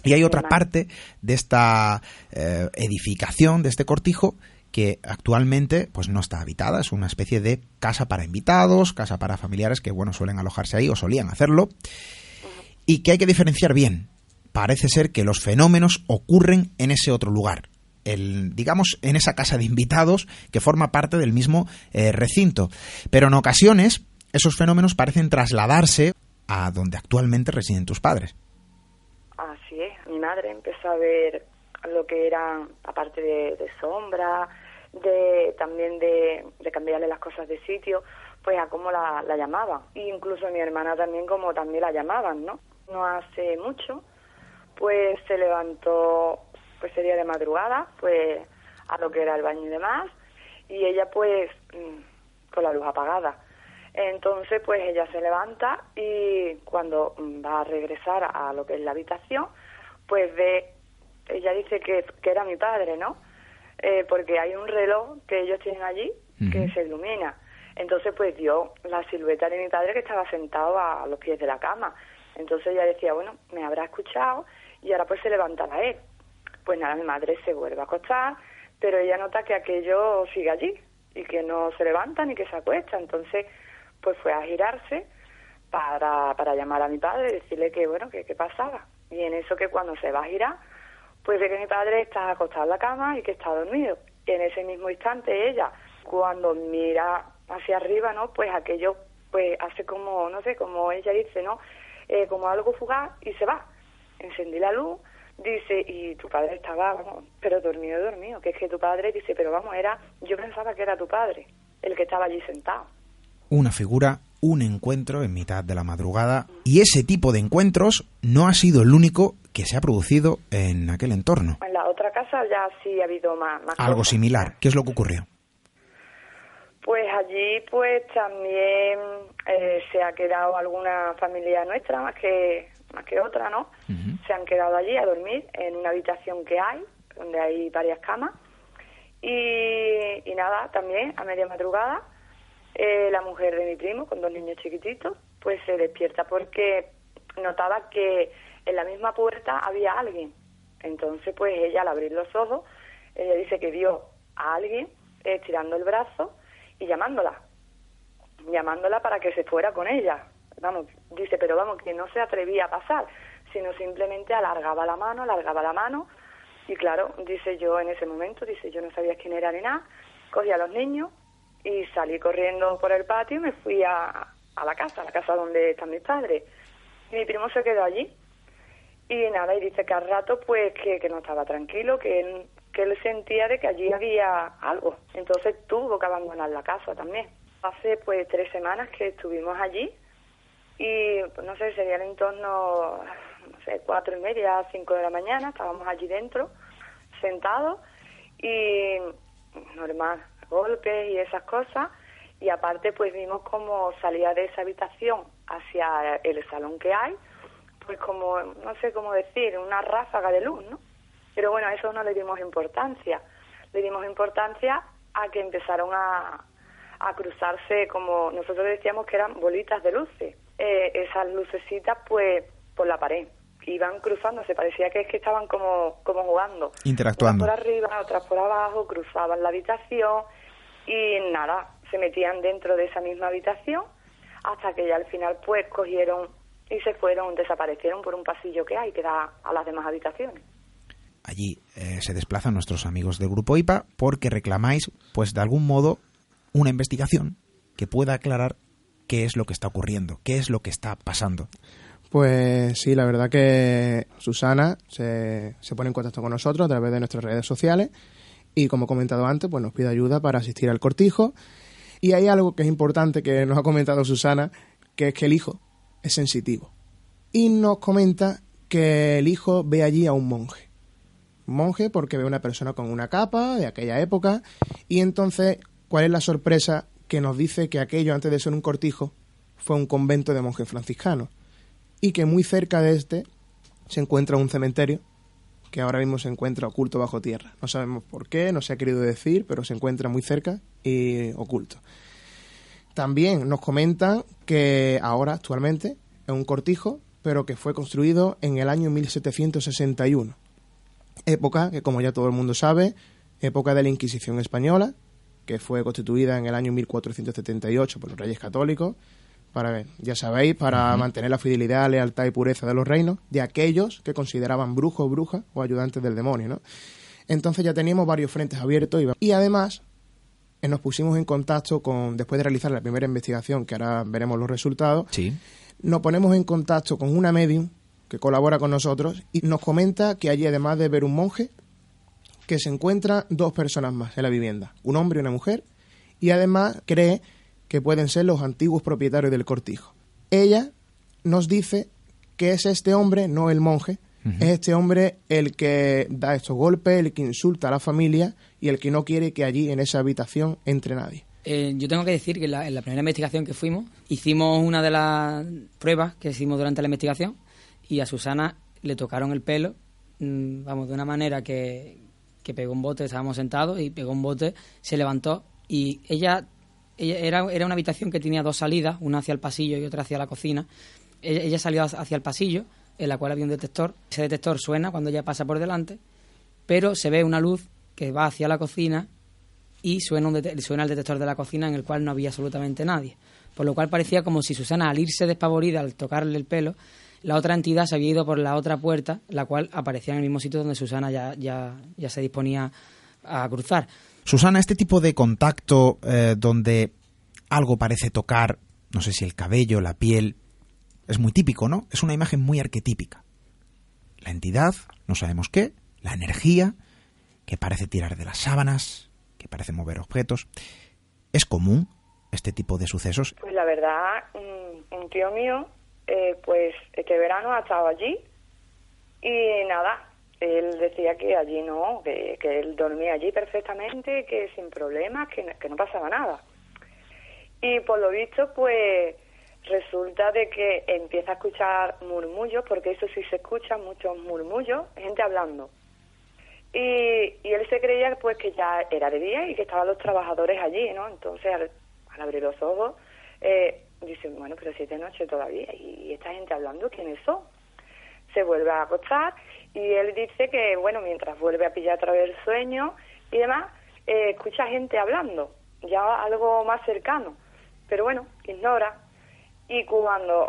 y hay otra parte de esta eh, edificación, de este cortijo, que actualmente pues no está habitada, es una especie de casa para invitados, casa para familiares que bueno suelen alojarse ahí o solían hacerlo. Y que hay que diferenciar bien. Parece ser que los fenómenos ocurren en ese otro lugar, el, digamos en esa casa de invitados que forma parte del mismo eh, recinto, pero en ocasiones esos fenómenos parecen trasladarse a donde actualmente residen tus padres. Así es, mi madre empezó a ver lo que era, aparte de, de sombra, de también de, de, cambiarle las cosas de sitio, pues a cómo la, la llamaban. E incluso mi hermana también como también la llamaban, ¿no? No hace mucho, pues se levantó, pues sería de madrugada, pues a lo que era el baño y demás, y ella pues mm, con la luz apagada. Entonces, pues ella se levanta y cuando va a regresar a lo que es la habitación, pues ve ella dice que, que era mi padre, ¿no? Eh, porque hay un reloj que ellos tienen allí que se ilumina. Entonces, pues dio la silueta de mi padre que estaba sentado a, los pies de la cama. Entonces ella decía, bueno, me habrá escuchado y ahora pues se levantará él. Pues nada, mi madre se vuelve a acostar, pero ella nota que aquello sigue allí y que no se levanta ni que se acuesta. Entonces, pues fue a girarse para, para llamar a mi padre y decirle que, bueno, que qué pasaba. Y en eso que cuando se va a girar, pues ve que mi padre está acostado en la cama y que está dormido. En ese mismo instante ella, cuando mira hacia arriba, ¿no? Pues aquello, pues hace como, no sé, como ella dice, ¿no? Eh, como algo fugaz y se va. Encendí la luz, dice, y tu padre estaba, vamos, pero dormido, dormido, que es que tu padre, dice, pero vamos, era, yo pensaba que era tu padre, el que estaba allí sentado. Una figura, un encuentro en mitad de la madrugada, y ese tipo de encuentros no ha sido el único que se ha producido en aquel entorno. En la otra casa ya sí ha habido más. más Algo cosas. similar. ¿Qué es lo que ocurrió? Pues allí pues también eh, se ha quedado alguna familia nuestra más que más que otra, ¿no? Se han quedado allí a dormir en una habitación que hay, donde hay varias camas. Y, y nada, también a media madrugada, eh, la mujer de mi primo, con dos niños chiquititos, pues se despierta porque notaba que en la misma puerta había alguien. Entonces, pues ella al abrir los ojos, ella dice que vio a alguien estirando el brazo y llamándola, llamándola para que se fuera con ella. Vamos, dice, pero vamos, que no se atrevía a pasar, sino simplemente alargaba la mano, alargaba la mano. Y claro, dice yo en ese momento, dice yo no sabía quién era ni nada, cogí a los niños y salí corriendo por el patio y me fui a, a la casa, a la casa donde están mis padres. Y mi primo se quedó allí. Y nada, y dice que al rato pues que, no estaba tranquilo, que él, que él sentía de que allí había algo. Entonces tuvo que abandonar la casa también. Hace pues tres semanas que estuvimos allí y pues, no sé, serían en torno, no sé, cuatro y media, cinco de la mañana, estábamos allí dentro, sentados y normal, golpes y esas cosas. Y aparte pues vimos como salía de esa habitación hacia el salón que hay, pues como, no sé cómo decir, una ráfaga de luz, ¿no? Pero bueno, a eso no le dimos importancia. Le dimos importancia a que empezaron a, a cruzarse como nosotros decíamos que eran bolitas de luces. Eh, esas lucecitas pues por la pared. Iban cruzándose, parecía que es que estaban como, como jugando. Interactuando. Unas por arriba, otras por abajo, cruzaban la habitación y nada, se metían dentro de esa misma habitación hasta que ya al final pues cogieron y se fueron, desaparecieron por un pasillo que hay que da a las demás habitaciones. Allí eh, se desplazan nuestros amigos del grupo IPA porque reclamáis, pues de algún modo, una investigación que pueda aclarar qué es lo que está ocurriendo, qué es lo que está pasando. Pues sí, la verdad que Susana se, se pone en contacto con nosotros a través de nuestras redes sociales y como he comentado antes, pues nos pide ayuda para asistir al cortijo. Y hay algo que es importante que nos ha comentado Susana, que es que el hijo es sensitivo. Y nos comenta que el hijo ve allí a un monje. Monje porque ve a una persona con una capa de aquella época. Y entonces, ¿cuál es la sorpresa? Que nos dice que aquello, antes de ser un cortijo, fue un convento de monjes franciscanos. Y que muy cerca de este se encuentra un cementerio que ahora mismo se encuentra oculto bajo tierra. No sabemos por qué, no se ha querido decir, pero se encuentra muy cerca y oculto. También nos comentan que ahora, actualmente, es un cortijo, pero que fue construido en el año 1761. Época que, como ya todo el mundo sabe, época de la Inquisición española, que fue constituida en el año 1478 por los reyes católicos, para, ya sabéis, para mantener la fidelidad, lealtad y pureza de los reinos de aquellos que consideraban brujos, brujas o ayudantes del demonio, ¿no? Entonces ya teníamos varios frentes abiertos y, y además eh, nos pusimos en contacto con, después de realizar la primera investigación, que ahora veremos los resultados, Sí. nos ponemos en contacto con una medium que colabora con nosotros y nos comenta que allí, además de ver un monje, que se encuentran dos personas más en la vivienda, un hombre y una mujer, y además cree que pueden ser los antiguos propietarios del cortijo. Ella nos dice que es este hombre, no el monje, es este hombre el que da estos golpes, el que insulta a la familia y el que no quiere que allí en esa habitación entre nadie. Eh, yo tengo que decir que en la, primera investigación que fuimos, hicimos una de las pruebas que hicimos durante la investigación y a Susana le tocaron el pelo, mm, vamos, de una manera que, que pegó un bote, estábamos sentados y pegó un bote, se levantó y ella, ella era, era una habitación que tenía dos salidas, una hacia el pasillo y otra hacia la cocina. Ella salió hacia el pasillo, en la cual había un detector. Ese detector suena cuando ella pasa por delante pero se ve una luz que va hacia la cocina y suena, el detector de la cocina en el cual no había absolutamente nadie. Por lo cual parecía como si Susana, al irse despavorida, al tocarle el pelo, la otra entidad se había ido por la otra puerta, la cual aparecía en el mismo sitio donde Susana ya, ya, ya se disponía a cruzar. Susana, este tipo de contacto eh, donde algo parece tocar, no sé si el cabello, la piel, es muy típico, ¿no? Es una imagen muy arquetípica. La entidad, no sabemos qué, la energía, que parece tirar de las sábanas, que parece mover objetos. ¿Es común este tipo de sucesos? Pues la verdad, un, un tío mío, eh, pues este verano ha estado allí y nada, él decía que allí no, que, él dormía allí perfectamente, que sin problemas, que, que no pasaba nada. Y por lo visto, pues resulta de que empieza a escuchar murmullos, porque eso sí se escucha, muchos murmullos, gente hablando. Y, y él se creía pues que ya era de día y que estaban los trabajadores allí, ¿no? Entonces al, al abrir los ojos eh, dice, bueno, pero si es de noche todavía y, esta gente hablando, ¿quiénes son? Se vuelve a acostar y él dice que, bueno, mientras vuelve a pillar otra vez el sueño y demás, eh, escucha gente hablando, ya algo más cercano, pero bueno, ignora. Y cuando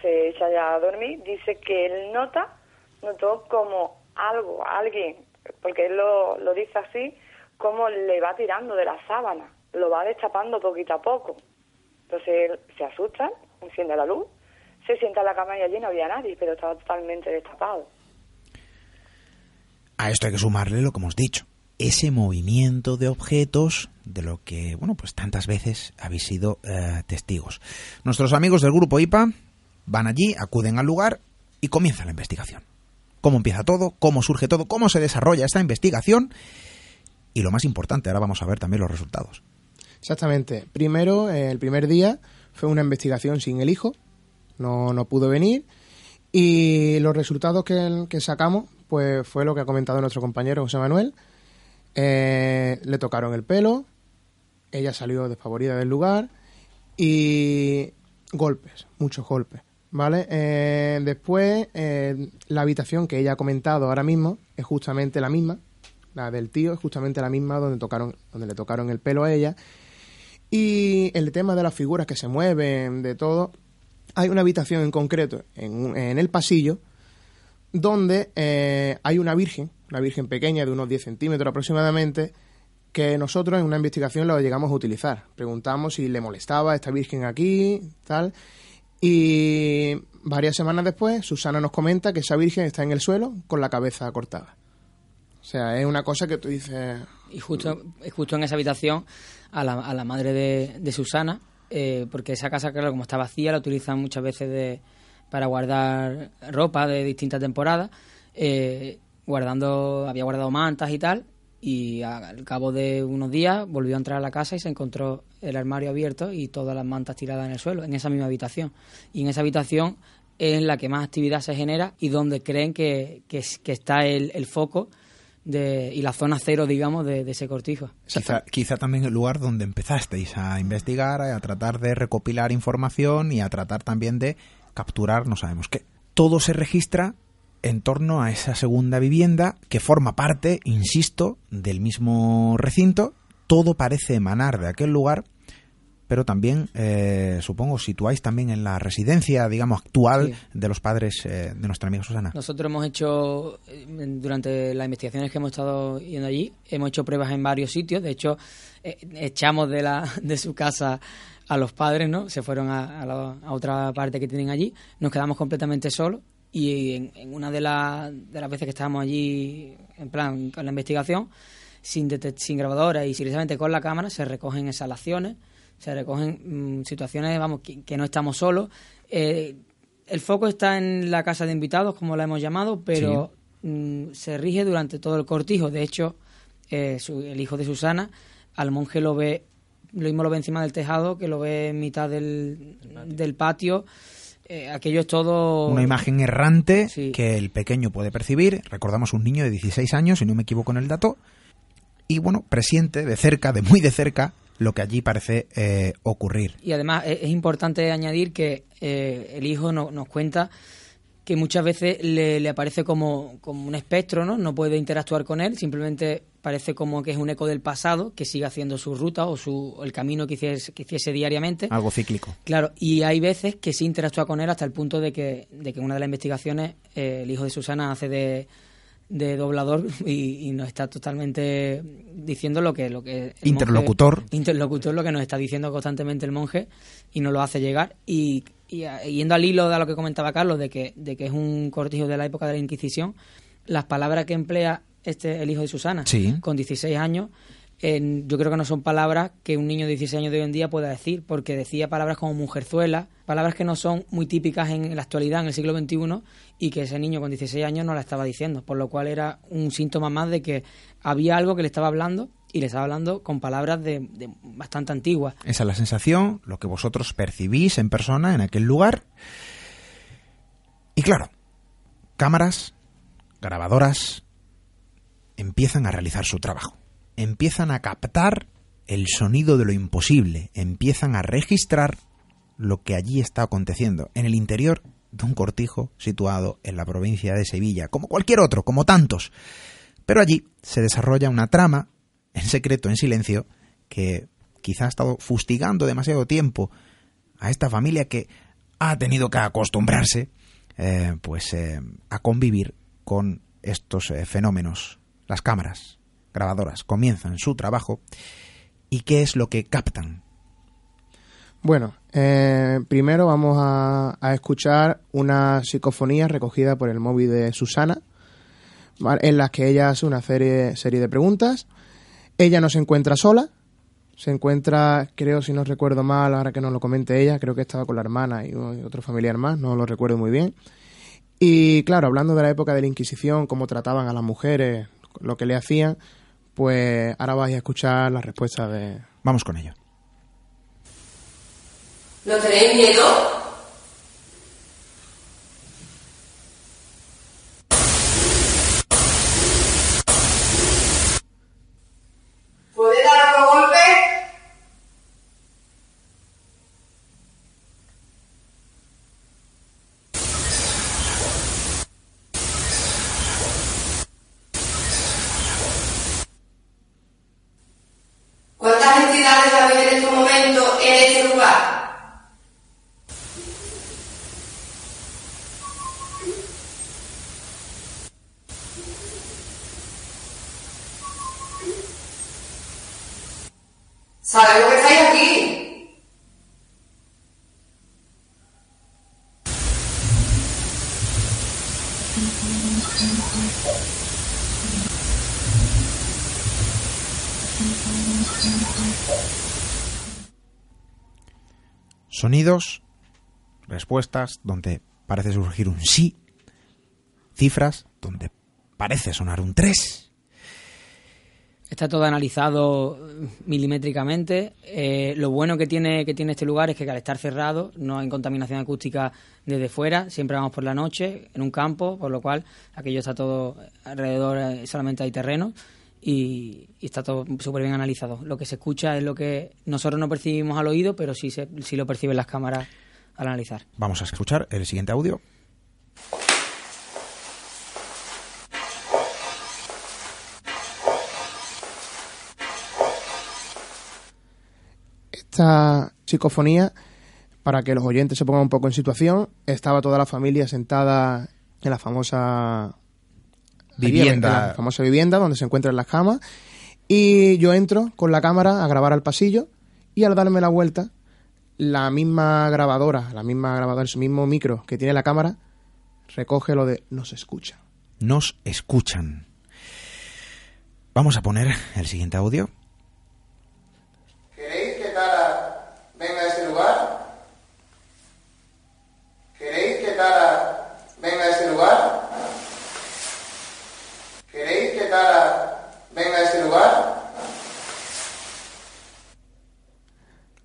se echa ya a dormir, dice que él nota, notó como algo, alguien, porque él lo, lo dice así, como le va tirando de la sábana, lo va destapando poquito a poco. Entonces él se asusta, enciende la luz, se sienta en la cama y allí no había nadie, pero estaba totalmente destapado. A esto hay que sumarle lo que hemos dicho. Ese movimiento de objetos de lo que, bueno, pues tantas veces habéis sido eh, testigos. Nuestros amigos del grupo IPA van allí, acuden al lugar y comienza la investigación. Cómo empieza todo, cómo surge todo, cómo se desarrolla esta investigación y lo más importante, ahora vamos a ver también los resultados. Exactamente. Primero, eh, el primer día fue una investigación sin el hijo, no, no pudo venir y los resultados que, sacamos pues fue lo que ha comentado nuestro compañero José Manuel. Eh, le tocaron el pelo, ella salió desfavorida del lugar y golpes, muchos golpes, ¿vale? Eh, después, eh, la habitación que ella ha comentado ahora mismo es justamente la misma, la del tío es justamente la misma donde tocaron, donde le tocaron el pelo a ella. Y el tema de las figuras que se mueven, de todo, hay una habitación en concreto en, en el pasillo donde eh, hay una virgen, una virgen pequeña de unos 10 centímetros aproximadamente, que nosotros en una investigación lo llegamos a utilizar. Preguntamos si le molestaba esta virgen aquí, tal. Y varias semanas después, Susana nos comenta que esa virgen está en el suelo con la cabeza cortada. O sea, es una cosa que tú dices... Y justo, justo en esa habitación, a la, a la madre de, Susana, eh, porque esa casa, claro, como está vacía, la utilizan muchas veces de, para guardar ropa de distintas temporadas, eh, guardando, había guardado mantas y tal, y a- al cabo de unos días volvió a entrar a la casa y se encontró el armario abierto y todas las mantas tiradas en el suelo, en esa misma habitación. Y en esa habitación es la que más actividad se genera y donde creen que, que, es- que está el, el foco de, y la zona cero, digamos, de, de ese cortijo. Quizá, quizá también el lugar donde empezasteis a investigar, a tratar de recopilar información y a tratar también de capturar no sabemos qué. Todo se registra en torno a esa segunda vivienda que forma parte, insisto, del mismo recinto. Todo parece emanar de aquel lugar, pero también, eh, supongo, situáis también en la residencia, digamos, actual Sí. de los padres eh, de nuestra amiga Susana. Nosotros hemos hecho, eh, durante las investigaciones que hemos estado yendo allí, hemos hecho pruebas en varios sitios. De hecho, eh, echamos de, la, de su casa a los padres, ¿no? Se fueron a, a la- a otra parte que tienen allí. Nos quedamos completamente solos. Y en, en una de, la- de las veces que estábamos allí, en plan, con la investigación, sin, sin grabadora y simplemente con la cámara, se recogen exhalaciones, se recogen mm, situaciones, vamos, que, que no estamos solos. Eh, el foco está en la casa de invitados, como la hemos llamado, pero mm, se rige durante todo el cortijo. De hecho, eh, su- el hijo de Susana, al monje lo ve, lo mismo lo ve encima del tejado, que lo ve en mitad del, del patio. Eh, aquello es todo... Una imagen errante Sí. que el pequeño puede percibir. Recordamos un niño de 16 años, si no me equivoco en el dato. Y bueno, presiente de cerca, de muy de cerca, lo que allí parece eh, ocurrir. Y además es, es importante añadir que eh, el hijo no- nos cuenta que muchas veces le, le aparece como, como un espectro, ¿no? No puede interactuar con él, simplemente parece como que es un eco del pasado, que sigue haciendo su ruta o su, el camino que hiciese, que hiciese diariamente. Algo cíclico. Claro, y hay veces que sí interactúa con él hasta el punto de que, de que en una de las investigaciones eh, el hijo de Susana hace de, de doblador y, y nos está totalmente diciendo lo que... Lo que Interlocutor. monje- interlocutor, lo que nos está diciendo constantemente el monje y nos lo hace llegar. Y, y, a- yendo al hilo de lo que comentaba Carlos, de que, de que es un cortijo de la época de la Inquisición, las palabras que emplea este el hijo de Susana Sí. con 16 años, yo creo que no son palabras que un niño de 16 años de hoy en día pueda decir, porque decía palabras como mujerzuela, palabras que no son muy típicas en la actualidad, en el siglo XXI, y que ese niño con 16 años no la estaba diciendo, por lo cual era un síntoma más de que había algo que le estaba hablando y le estaba hablando con palabras de, de bastante antiguas. Esa es la sensación, lo que vosotros percibís en persona en aquel lugar. Y claro, cámaras, grabadoras, empiezan a realizar su trabajo. Empiezan a captar el sonido de lo imposible. Empiezan a registrar lo que allí está aconteciendo en el interior de un cortijo situado en la provincia de Sevilla, como cualquier otro, como tantos. Pero allí se desarrolla una trama, en secreto, en silencio, que quizá ha estado fustigando demasiado tiempo a esta familia que ha tenido que acostumbrarse eh, pues eh, a convivir con estos eh, fenómenos. Las cámaras grabadoras comienzan su trabajo y qué es lo que captan. Bueno, eh, primero vamos a, a escuchar una psicofonía recogida por el móvil de Susana, en las que ella hace una serie, serie de preguntas. Ella no se encuentra sola, se encuentra, creo, si no recuerdo mal, ahora que nos lo comente ella, creo que estaba con la hermana y otro familiar más, no lo recuerdo muy bien. Y claro, hablando de la época de la Inquisición, cómo trataban a las mujeres, lo que le hacían, pues ahora vais a escuchar la respuesta de... Vamos con ello. ¿No tenéis miedo? ¿Puede dar otro golpe? ¿Cuántas entidades habéis en este momento en este lugar? Sabemos que estáis aquí. Sonidos, respuestas donde parece surgir un sí, cifras donde parece sonar un 3. Está todo analizado milimétricamente. Eh, lo bueno que tiene, que tiene este lugar es que al estar cerrado no hay contaminación acústica desde fuera. Siempre vamos por la noche en un campo, por lo cual aquello está todo alrededor, eh, solamente hay terreno y, y está todo súper bien analizado. Lo que se escucha es lo que nosotros no percibimos al oído, pero sí, se, sí lo perciben las cámaras al analizar. Vamos a escuchar el siguiente audio. esta psicofonía, para que los oyentes se pongan un poco en situación, estaba toda la familia sentada en la famosa Vivienda. en la famosa vivienda donde se encuentran las camas, y yo entro con la cámara a grabar al pasillo y al darme la vuelta, la misma grabadora, la misma grabadora, el mismo micro que tiene la cámara, recoge lo de no se escucha. Nos escuchan. Vamos a poner el siguiente audio. ¿Queréis que Tara venga a este lugar? ¿Queréis que Tara venga a este lugar? ¿Queréis que Tara venga a este lugar?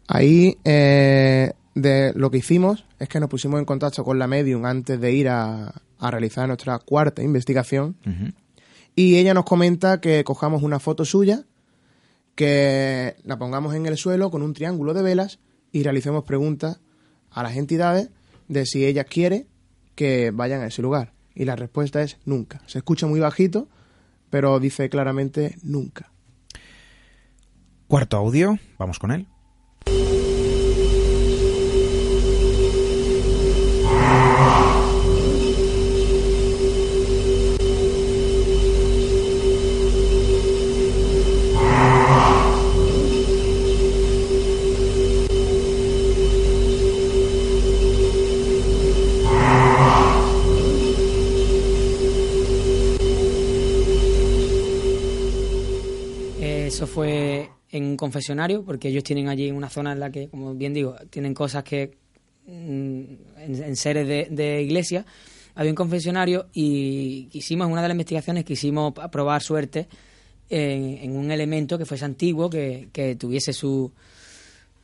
Ahí eh, de lo que hicimos es que nos pusimos en contacto con la medium antes de ir a, a realizar nuestra cuarta investigación y ella nos comenta que cojamos una foto suya, que la pongamos en el suelo con un triángulo de velas y realicemos preguntas a las entidades de si ella quiere que vayan a ese lugar. Y la respuesta es nunca. Se escucha muy bajito, pero dice claramente nunca. Cuarto audio, vamos con él. Eso fue en un confesionario, porque ellos tienen allí una zona en la que, como bien digo, tienen cosas que mm, en, en seres de, de iglesia. Había un confesionario y quisimos, en una de las investigaciones, quisimos a- probar suerte en, en un elemento que fuese antiguo, que, que tuviese su,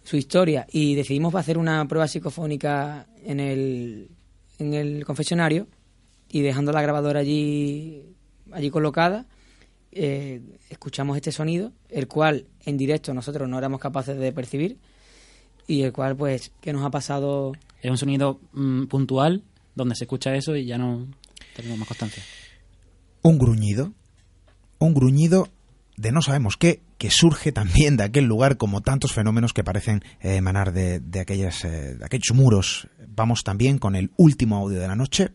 su historia. Y decidimos hacer una prueba psicofónica en el, en el confesionario y dejando la grabadora allí, allí colocada, eh, escuchamos este sonido, el cual en directo nosotros no éramos capaces de percibir y el cual pues que nos ha pasado Es un sonido mm, puntual donde se escucha eso y ya no tenemos más constancia. Un gruñido. Un gruñido de no sabemos qué, que surge también de aquel lugar como tantos fenómenos que parecen eh, emanar de, de aquellas, eh, de aquellos muros. Vamos también con el último audio de la noche.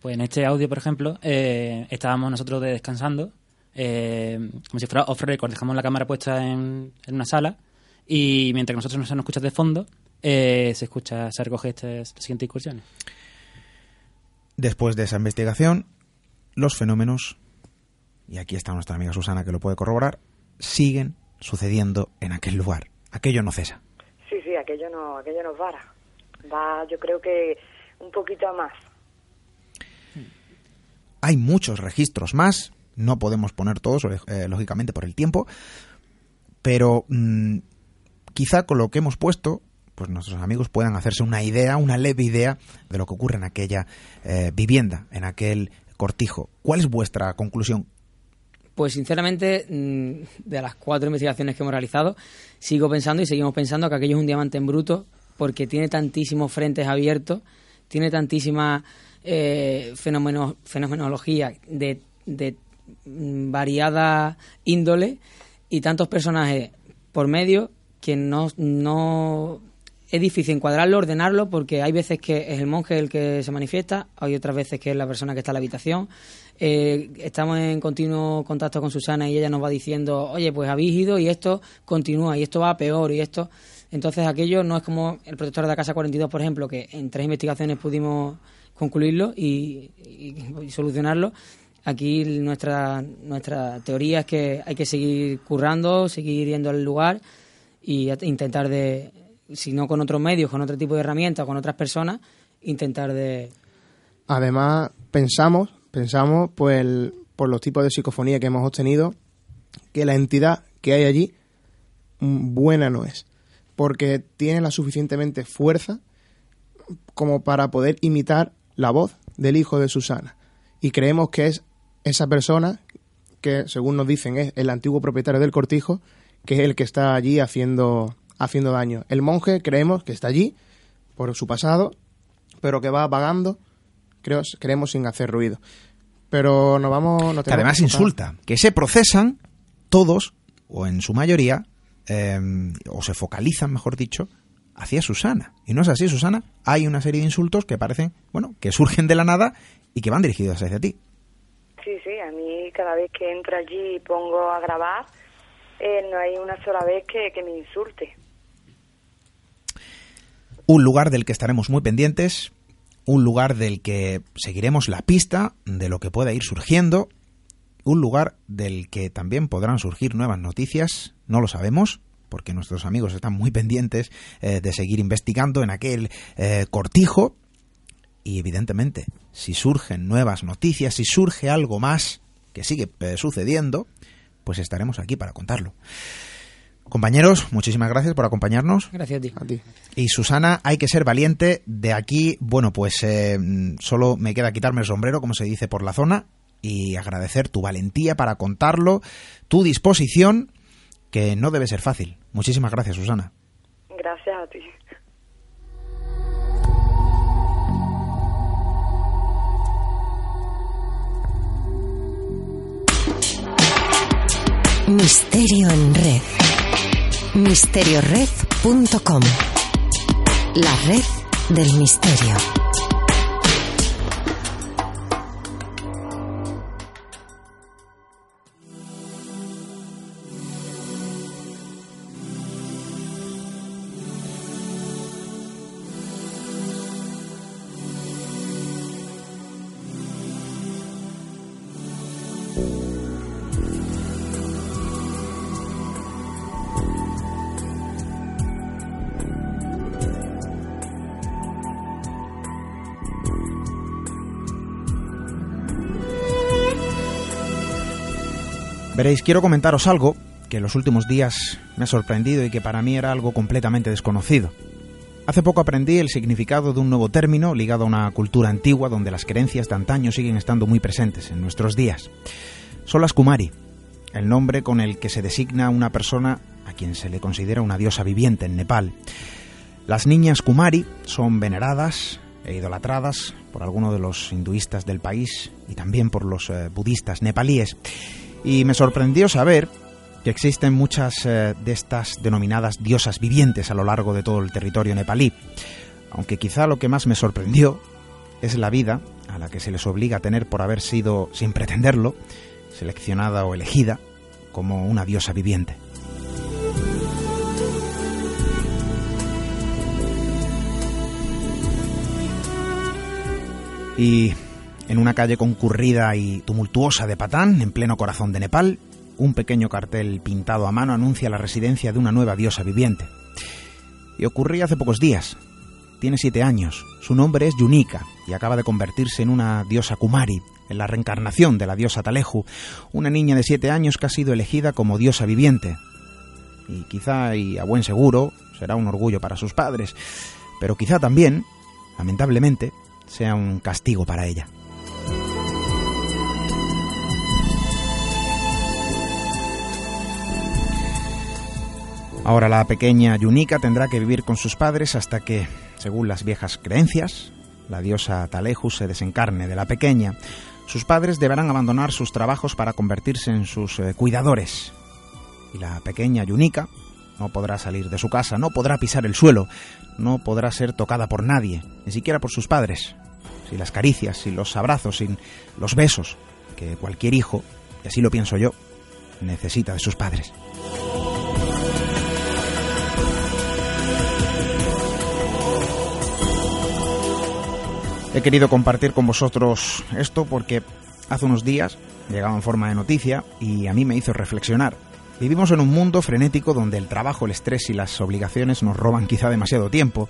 Pues en este audio, por ejemplo, eh, estábamos nosotros de- descansando, eh, como si fuera off record, dejamos la cámara puesta en, en una sala y mientras que nosotros nos, nos escuchas de fondo, eh, se escucha, se recoge este, estas siguientes incursiones. Después de esa investigación, los fenómenos, y aquí está nuestra amiga Susana que lo puede corroborar, siguen sucediendo en aquel lugar. Aquello no cesa. Sí, sí, aquello no, aquello no para. Va, yo creo que un poquito a más. Hay muchos registros más, no podemos poner todos, eh, lógicamente por el tiempo, pero mm, quizá con lo que hemos puesto, pues nuestros amigos puedan hacerse una idea, una leve idea de lo que ocurre en aquella eh, vivienda, en aquel cortijo. ¿Cuál es vuestra conclusión? Pues sinceramente, mm, de las cuatro investigaciones que hemos realizado, sigo pensando y seguimos pensando que aquello es un diamante en bruto porque tiene tantísimos frentes abiertos, tiene tantísima eh, fenomeno- fenomenología de, de mm, variada índole y tantos personajes por medio que no, no es difícil encuadrarlo, ordenarlo, porque hay veces que es el monje el que se manifiesta, hay otras veces que es la persona que está en la habitación. Eh, estamos en continuo contacto con Susana y ella nos va diciendo, oye, pues habéis ido y esto continúa y esto va a peor y esto. Entonces aquello no es como el protector de la Casa 42, por ejemplo, que en tres investigaciones pudimos concluirlo y, solucionarlo. Aquí nuestra, nuestra teoría es que hay que seguir currando, seguir yendo al lugar y intentar de, si no con otros medios, con otro tipo de herramientas, con otras personas, intentar de... Además, pensamos, pensamos pues, por los tipos de psicofonía que hemos obtenido, que la entidad que hay allí mm, buena no es, porque tiene la suficientemente fuerza como para poder imitar la voz del hijo de Susana. Y creemos que es esa persona que, según nos dicen, es el antiguo propietario del cortijo, que es el que está allí haciendo, haciendo daño. El monje creemos que está allí por su pasado, pero que va vagando, creo, creemos sin hacer ruido. Pero nos vamos... nos que además que insulta, que se procesan todos, o en su mayoría, eh, o se focalizan, mejor dicho, hacia Susana. Y no es así, Susana. Hay una serie de insultos que parecen, bueno, que surgen de la nada y que van dirigidos hacia ti. Sí, sí, a mí cada vez que entro allí y pongo a grabar, eh, no hay una sola vez que, que me insulte. Un lugar del que estaremos muy pendientes, un lugar del que seguiremos la pista de lo que pueda ir surgiendo, un lugar del que también podrán surgir nuevas noticias, no lo sabemos, porque nuestros amigos están muy pendientes eh, de seguir investigando en aquel eh, cortijo. Y evidentemente, si surgen nuevas noticias, si surge algo más que sigue eh, sucediendo, pues estaremos aquí para contarlo. Compañeros, muchísimas gracias por acompañarnos. Gracias a ti. A ti. Y Susana, hay que ser valiente. De aquí, bueno, pues eh, solo me queda quitarme el sombrero, como se dice por la zona. y agradecer tu valentía para contarlo, tu disposición, que no debe ser fácil. Muchísimas gracias, Susana. Gracias a ti. Misterio en red. Misteriored.com. La red del misterio. Quiero comentaros algo que en los últimos días me ha sorprendido y que para mí era algo completamente desconocido. Hace poco aprendí el significado de un nuevo término ligado a una cultura antigua donde las creencias de antaño siguen estando muy presentes en nuestros días. Son las Kumari, el nombre con el que se designa una persona a quien se le considera una diosa viviente en Nepal. Las niñas Kumari son veneradas e idolatradas por algunos de los hinduistas del país y también por los eh, budistas nepalíes y me sorprendió saber que existen muchas eh, de estas denominadas diosas vivientes a lo largo de todo el territorio nepalí, aunque quizá lo que más me sorprendió es la vida a la que se les obliga a tener por haber sido, sin pretenderlo, seleccionada o elegida como una diosa viviente. Y en una calle concurrida y tumultuosa de Patán, en pleno corazón de Nepal, un pequeño cartel pintado a mano anuncia la residencia de una nueva diosa viviente. Y ocurría hace pocos días. Tiene siete años, su nombre es Yunika y acaba de convertirse en una diosa Kumari, en la reencarnación de la diosa Taleju, una niña de siete años que ha sido elegida como diosa viviente. Y quizá, y a buen seguro, será un orgullo para sus padres, pero quizá también, lamentablemente, sea un castigo para ella. Ahora la pequeña Yunika tendrá que vivir con sus padres hasta que, según las viejas creencias, la diosa Talejus se desencarne de la pequeña. Sus padres deberán abandonar sus trabajos para convertirse en sus eh, cuidadores. Y la pequeña Yunika no podrá salir de su casa, no podrá pisar el suelo, no podrá ser tocada por nadie, ni siquiera por sus padres. Sin las caricias, sin los abrazos, sin los besos que cualquier hijo, y así lo pienso yo, necesita de sus padres. He querido compartir con vosotros esto porque hace unos días llegaba en forma de noticia y a mí me hizo reflexionar. Vivimos en un mundo frenético donde el trabajo, el estrés y las obligaciones nos roban quizá demasiado tiempo,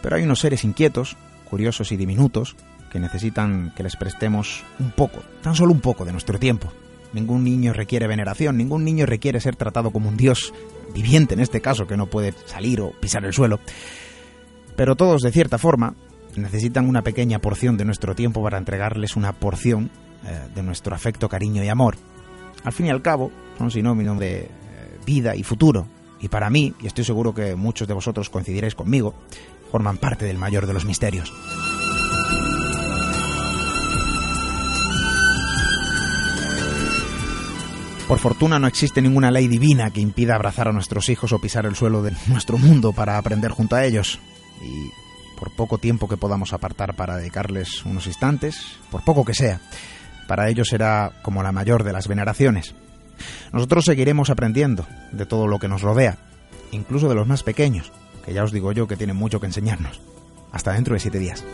pero hay unos seres inquietos, curiosos y diminutos que necesitan que les prestemos un poco, tan solo un poco de nuestro tiempo. Ningún niño requiere veneración, ningún niño requiere ser tratado como un dios viviente en este caso que no puede salir o pisar el suelo. Pero todos, de cierta forma, necesitan una pequeña porción de nuestro tiempo para entregarles una porción eh, de nuestro afecto, cariño y amor. Al fin y al cabo, son sinónimos de eh, vida y futuro. Y para mí, y estoy seguro que muchos de vosotros coincidiréis conmigo, forman parte del mayor de los misterios. Por fortuna no existe ninguna ley divina que impida abrazar a nuestros hijos o pisar el suelo de nuestro mundo para aprender junto a ellos. Y por poco tiempo que podamos apartar para dedicarles unos instantes, por poco que sea, para ellos será como la mayor de las veneraciones. Nosotros seguiremos aprendiendo de todo lo que nos rodea, incluso de los más pequeños, que ya os digo yo que tienen mucho que enseñarnos. Hasta dentro de siete días.